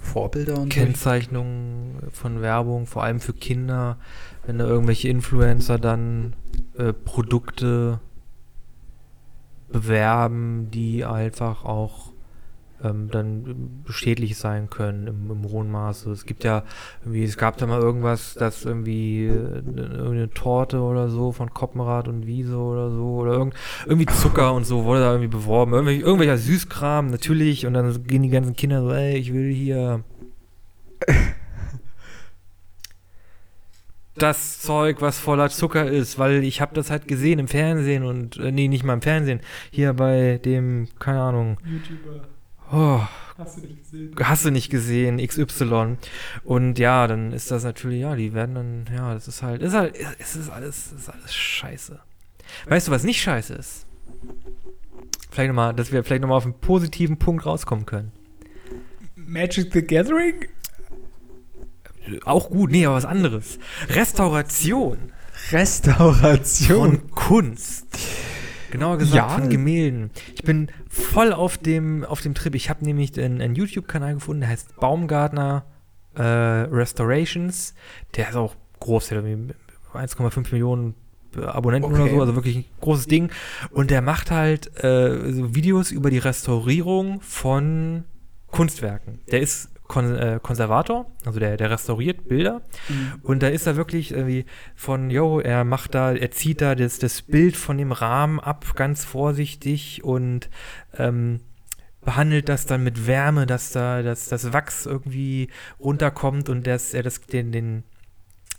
Vorbilder und so. Kennzeichnung von Werbung, vor allem für Kinder, wenn da irgendwelche Influencer dann äh, Produkte bewerben, die einfach auch ähm, dann schädlich sein können im, im hohen Maße. Es gibt ja irgendwie, es gab da mal irgendwas, dass irgendwie äh, irgendeine Torte oder so von Koppenrad und Wiese oder so oder irgend, irgendwie Zucker und so wurde da irgendwie beworben. Irgendwelche, irgendwelcher Süßkram, natürlich. Und dann gehen die ganzen Kinder so, ey, ich will hier das Zeug, was voller Zucker ist, weil ich habe das halt gesehen im Fernsehen und äh, nee, nicht mal im Fernsehen, hier bei dem, keine Ahnung, YouTuber, oh, hast du nicht gesehen? hast du nicht gesehen, XY. Und ja, dann ist das natürlich, ja, die werden dann, ja, das ist halt, ist halt, es ist alles, es ist alles scheiße. Weißt du, was nicht scheiße ist? Vielleicht nochmal, dass wir vielleicht nochmal auf einen positiven Punkt rauskommen können. Magic the Gathering? Auch gut, nee, aber was anderes. Restauration Restauration. von Kunst. Genauer gesagt Ja. von Gemälden. Ich bin voll auf dem, auf dem Trip. Ich habe nämlich einen, einen YouTube-Kanal gefunden, der heißt Baumgartner äh, Restorations. Der ist auch groß, der hat irgendwie 1,5 Millionen Abonnenten Okay. oder so, also wirklich ein großes Ding. Und der macht halt äh, so Videos über die Restaurierung von Kunstwerken. Der ist Kon äh, Konservator, also der, der restauriert Bilder. Und da ist er wirklich irgendwie von, yo, er macht da, er zieht da das, das Bild von dem Rahmen ab, ganz vorsichtig und ähm, behandelt das dann mit Wärme, dass da dass das Wachs irgendwie runterkommt und dass er das, den, den,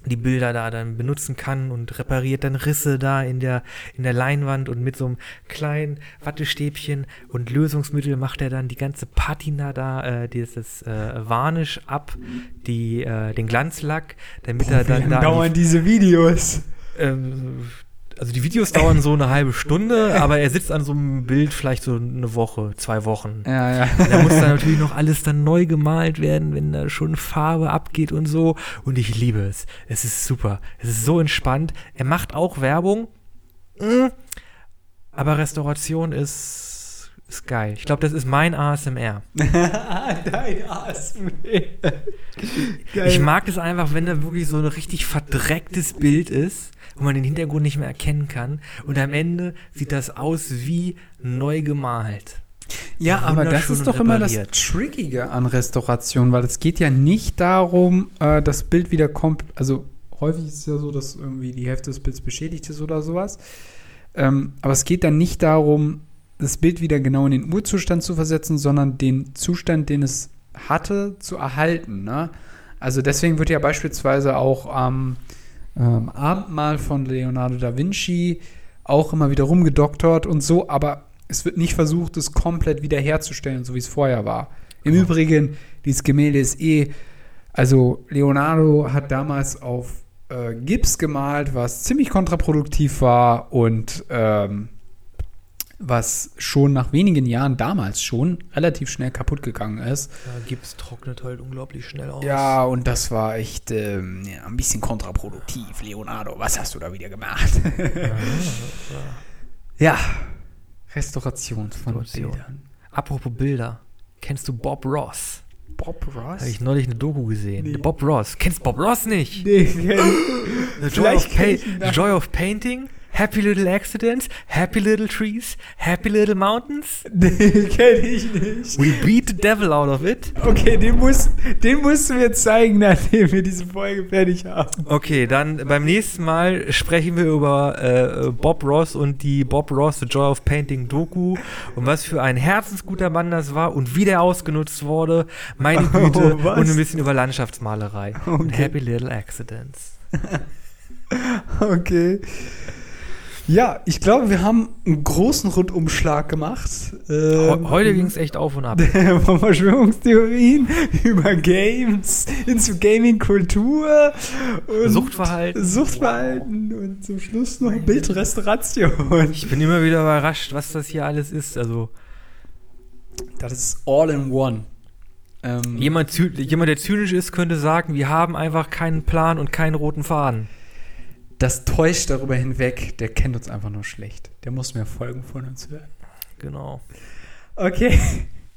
die Bilder da dann benutzen kann und repariert dann Risse da in der, in der Leinwand und mit so einem kleinen Wattestäbchen und Lösungsmittel macht er dann die ganze Patina da, äh, dieses äh, Varnish ab, die, äh, den Glanzlack, damit er Wie dann lange da an die dauern diese Videos? ähm, also die Videos dauern so eine halbe Stunde, aber er sitzt an so einem Bild vielleicht so eine Woche, zwei Wochen. Ja, ja. Da muss dann natürlich noch alles dann neu gemalt werden, wenn da schon Farbe abgeht und so. Und ich liebe es. Es ist super. Es ist so entspannt. Er macht auch Werbung. Mm. Aber Restauration ist, ist geil. Ich glaube, das ist mein ASMR. Dein ASMR. Geil. Ich mag es einfach, wenn da wirklich so ein richtig verdrecktes Bild ist, wo man den Hintergrund nicht mehr erkennen kann. Und am Ende sieht das aus wie neu gemalt. Ja, aber das ist doch immer das. Trickige an Restauration, weil es geht ja nicht darum, äh, das Bild wieder komplett, also häufig ist es ja so, dass irgendwie die Hälfte des Bilds beschädigt ist oder sowas. Ähm, aber es geht dann nicht darum, das Bild wieder genau in den Urzustand zu versetzen, sondern den Zustand, den es hatte, zu erhalten. Ne? Also deswegen wird ja beispielsweise auch am ähm, Abendmahl von Leonardo da Vinci auch immer wieder rumgedoktert und so, aber es wird nicht versucht, es komplett wiederherzustellen, so wie es vorher war. Im Genau. Übrigen, dieses Gemälde ist eh, also Leonardo hat damals auf äh, Gips gemalt, was ziemlich kontraproduktiv war und ähm, was schon nach wenigen Jahren damals schon relativ schnell kaputt gegangen ist. Ja, Gips trocknet halt unglaublich schnell aus. Ja, und das war echt ähm, ja, ein bisschen kontraproduktiv. Leonardo, was hast du da wieder gemacht? Ja, Ja. Restauration von Restauration. Bildern. Apropos Bilder. Kennst du Bob Ross? Bob Ross? Habe ich neulich eine Doku gesehen. Nee. Bob Ross. Kennst Bob Ross nicht? nee, kenn The Joy, Vielleicht of pa The. Joy of Painting, Happy Little Accidents, Happy Little Trees, Happy Little Mountains. nee, kenn ich nicht. We beat the devil out of it. Okay, den musst, den musst du mir zeigen, nachdem wir diese Folge fertig haben. Okay, dann beim nächsten Mal sprechen wir über äh, Bob Ross und die Bob Ross The Joy of Painting Doku und was für ein herzensguter Mann das war und wie der ausgenutzt wurde. Meine Oh, Güte. was? und ein bisschen über Landschaftsmalerei. Und Okay. Happy Little Accidents. Okay. Ja, ich glaube, wir haben einen großen Rundumschlag gemacht. Ähm, Heute ging es echt auf und ab. von Verschwörungstheorien über Games hin zu Gaming-Kultur und Suchtverhalten. Suchtverhalten und zum Schluss noch Bildrestauration. Ich bin immer wieder überrascht, was das hier alles ist. Also Das ist all in one. Ähm, jemand, jemand, der zynisch ist, könnte sagen, wir haben einfach keinen Plan und keinen roten Faden. Das täuscht darüber hinweg, der kennt uns einfach nur schlecht. Der muss mehr Folgen von uns hören. Genau. Okay.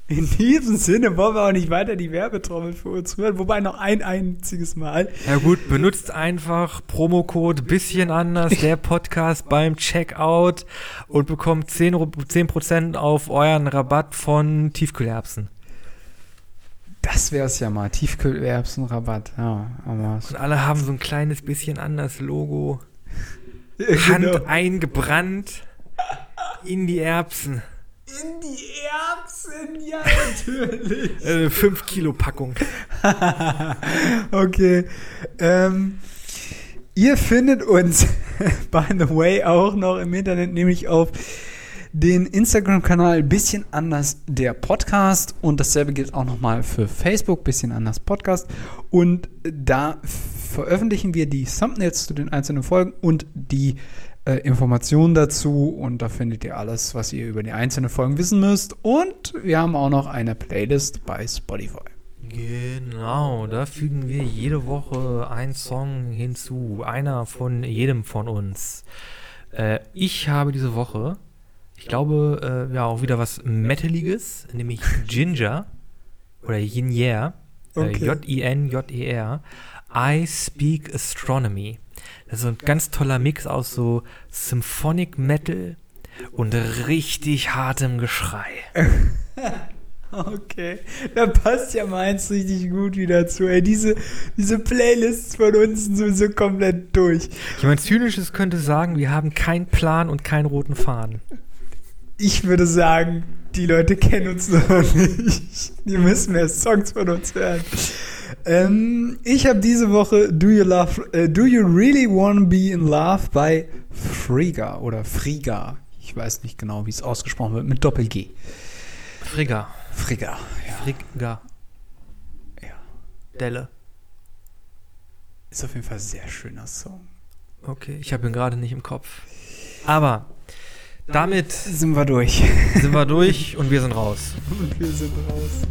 In diesem Sinne wollen wir auch nicht weiter die Werbetrommel für uns rühren, wobei noch ein einziges Mal. Ja gut, benutzt einfach Promocode bisschen anders, der Podcast beim Checkout und bekommt 10, Ru- 10% auf euren Rabatt von Tiefkühlerbsen. Das wär's ja mal. Tiefkühlerbsenrabatt. Ja, aber Und alle haben so ein kleines bisschen anders Logo. Genau. Hand eingebrannt in die Erbsen. In die Erbsen, ja, natürlich. Äh, 5 Kilo Packung. okay. Ähm, ihr findet uns, by the way, auch noch im Internet, nämlich auf den Instagram-Kanal bisschen anders der Podcast und dasselbe gilt auch nochmal für Facebook, bisschen anders Podcast und da veröffentlichen wir die Thumbnails zu den einzelnen Folgen und die äh, Informationen dazu und da findet ihr alles, was ihr über die einzelnen Folgen wissen müsst und wir haben auch noch eine Playlist bei Spotify. Genau, da fügen wir jede Woche einen Song hinzu. Einer von jedem von uns. Äh, ich habe diese Woche, ich glaube, äh, ja, auch wieder was Metaliges, nämlich Ginger oder Yin-Yer. Äh, Okay. J-I-N-J-E-R. I Speak Astronomy. Das ist so ein ganz toller Mix aus so Symphonic Metal und richtig hartem Geschrei. Okay, da passt ja meins richtig gut wieder zu. Ey, diese, diese Playlists von uns sind sowieso komplett durch. Jemand Zynisches könnte sagen, wir haben keinen Plan und keinen roten Faden. Ich würde sagen, die Leute kennen uns noch nicht. Die müssen mehr Songs von uns hören. Ähm, ich habe diese Woche Do You Love, äh, Do You Really Wanna Be in Love bei Friga oder Friga. Ich weiß nicht genau, wie es ausgesprochen wird, mit Doppel-G. Frigga. Friga, ja. Frigga. Ja. Delle. Ist auf jeden Fall ein sehr schöner Song. Okay, ich habe ihn gerade nicht im Kopf. Aber damit Sind wir durch. sind wir durch und wir sind raus. Und wir sind raus.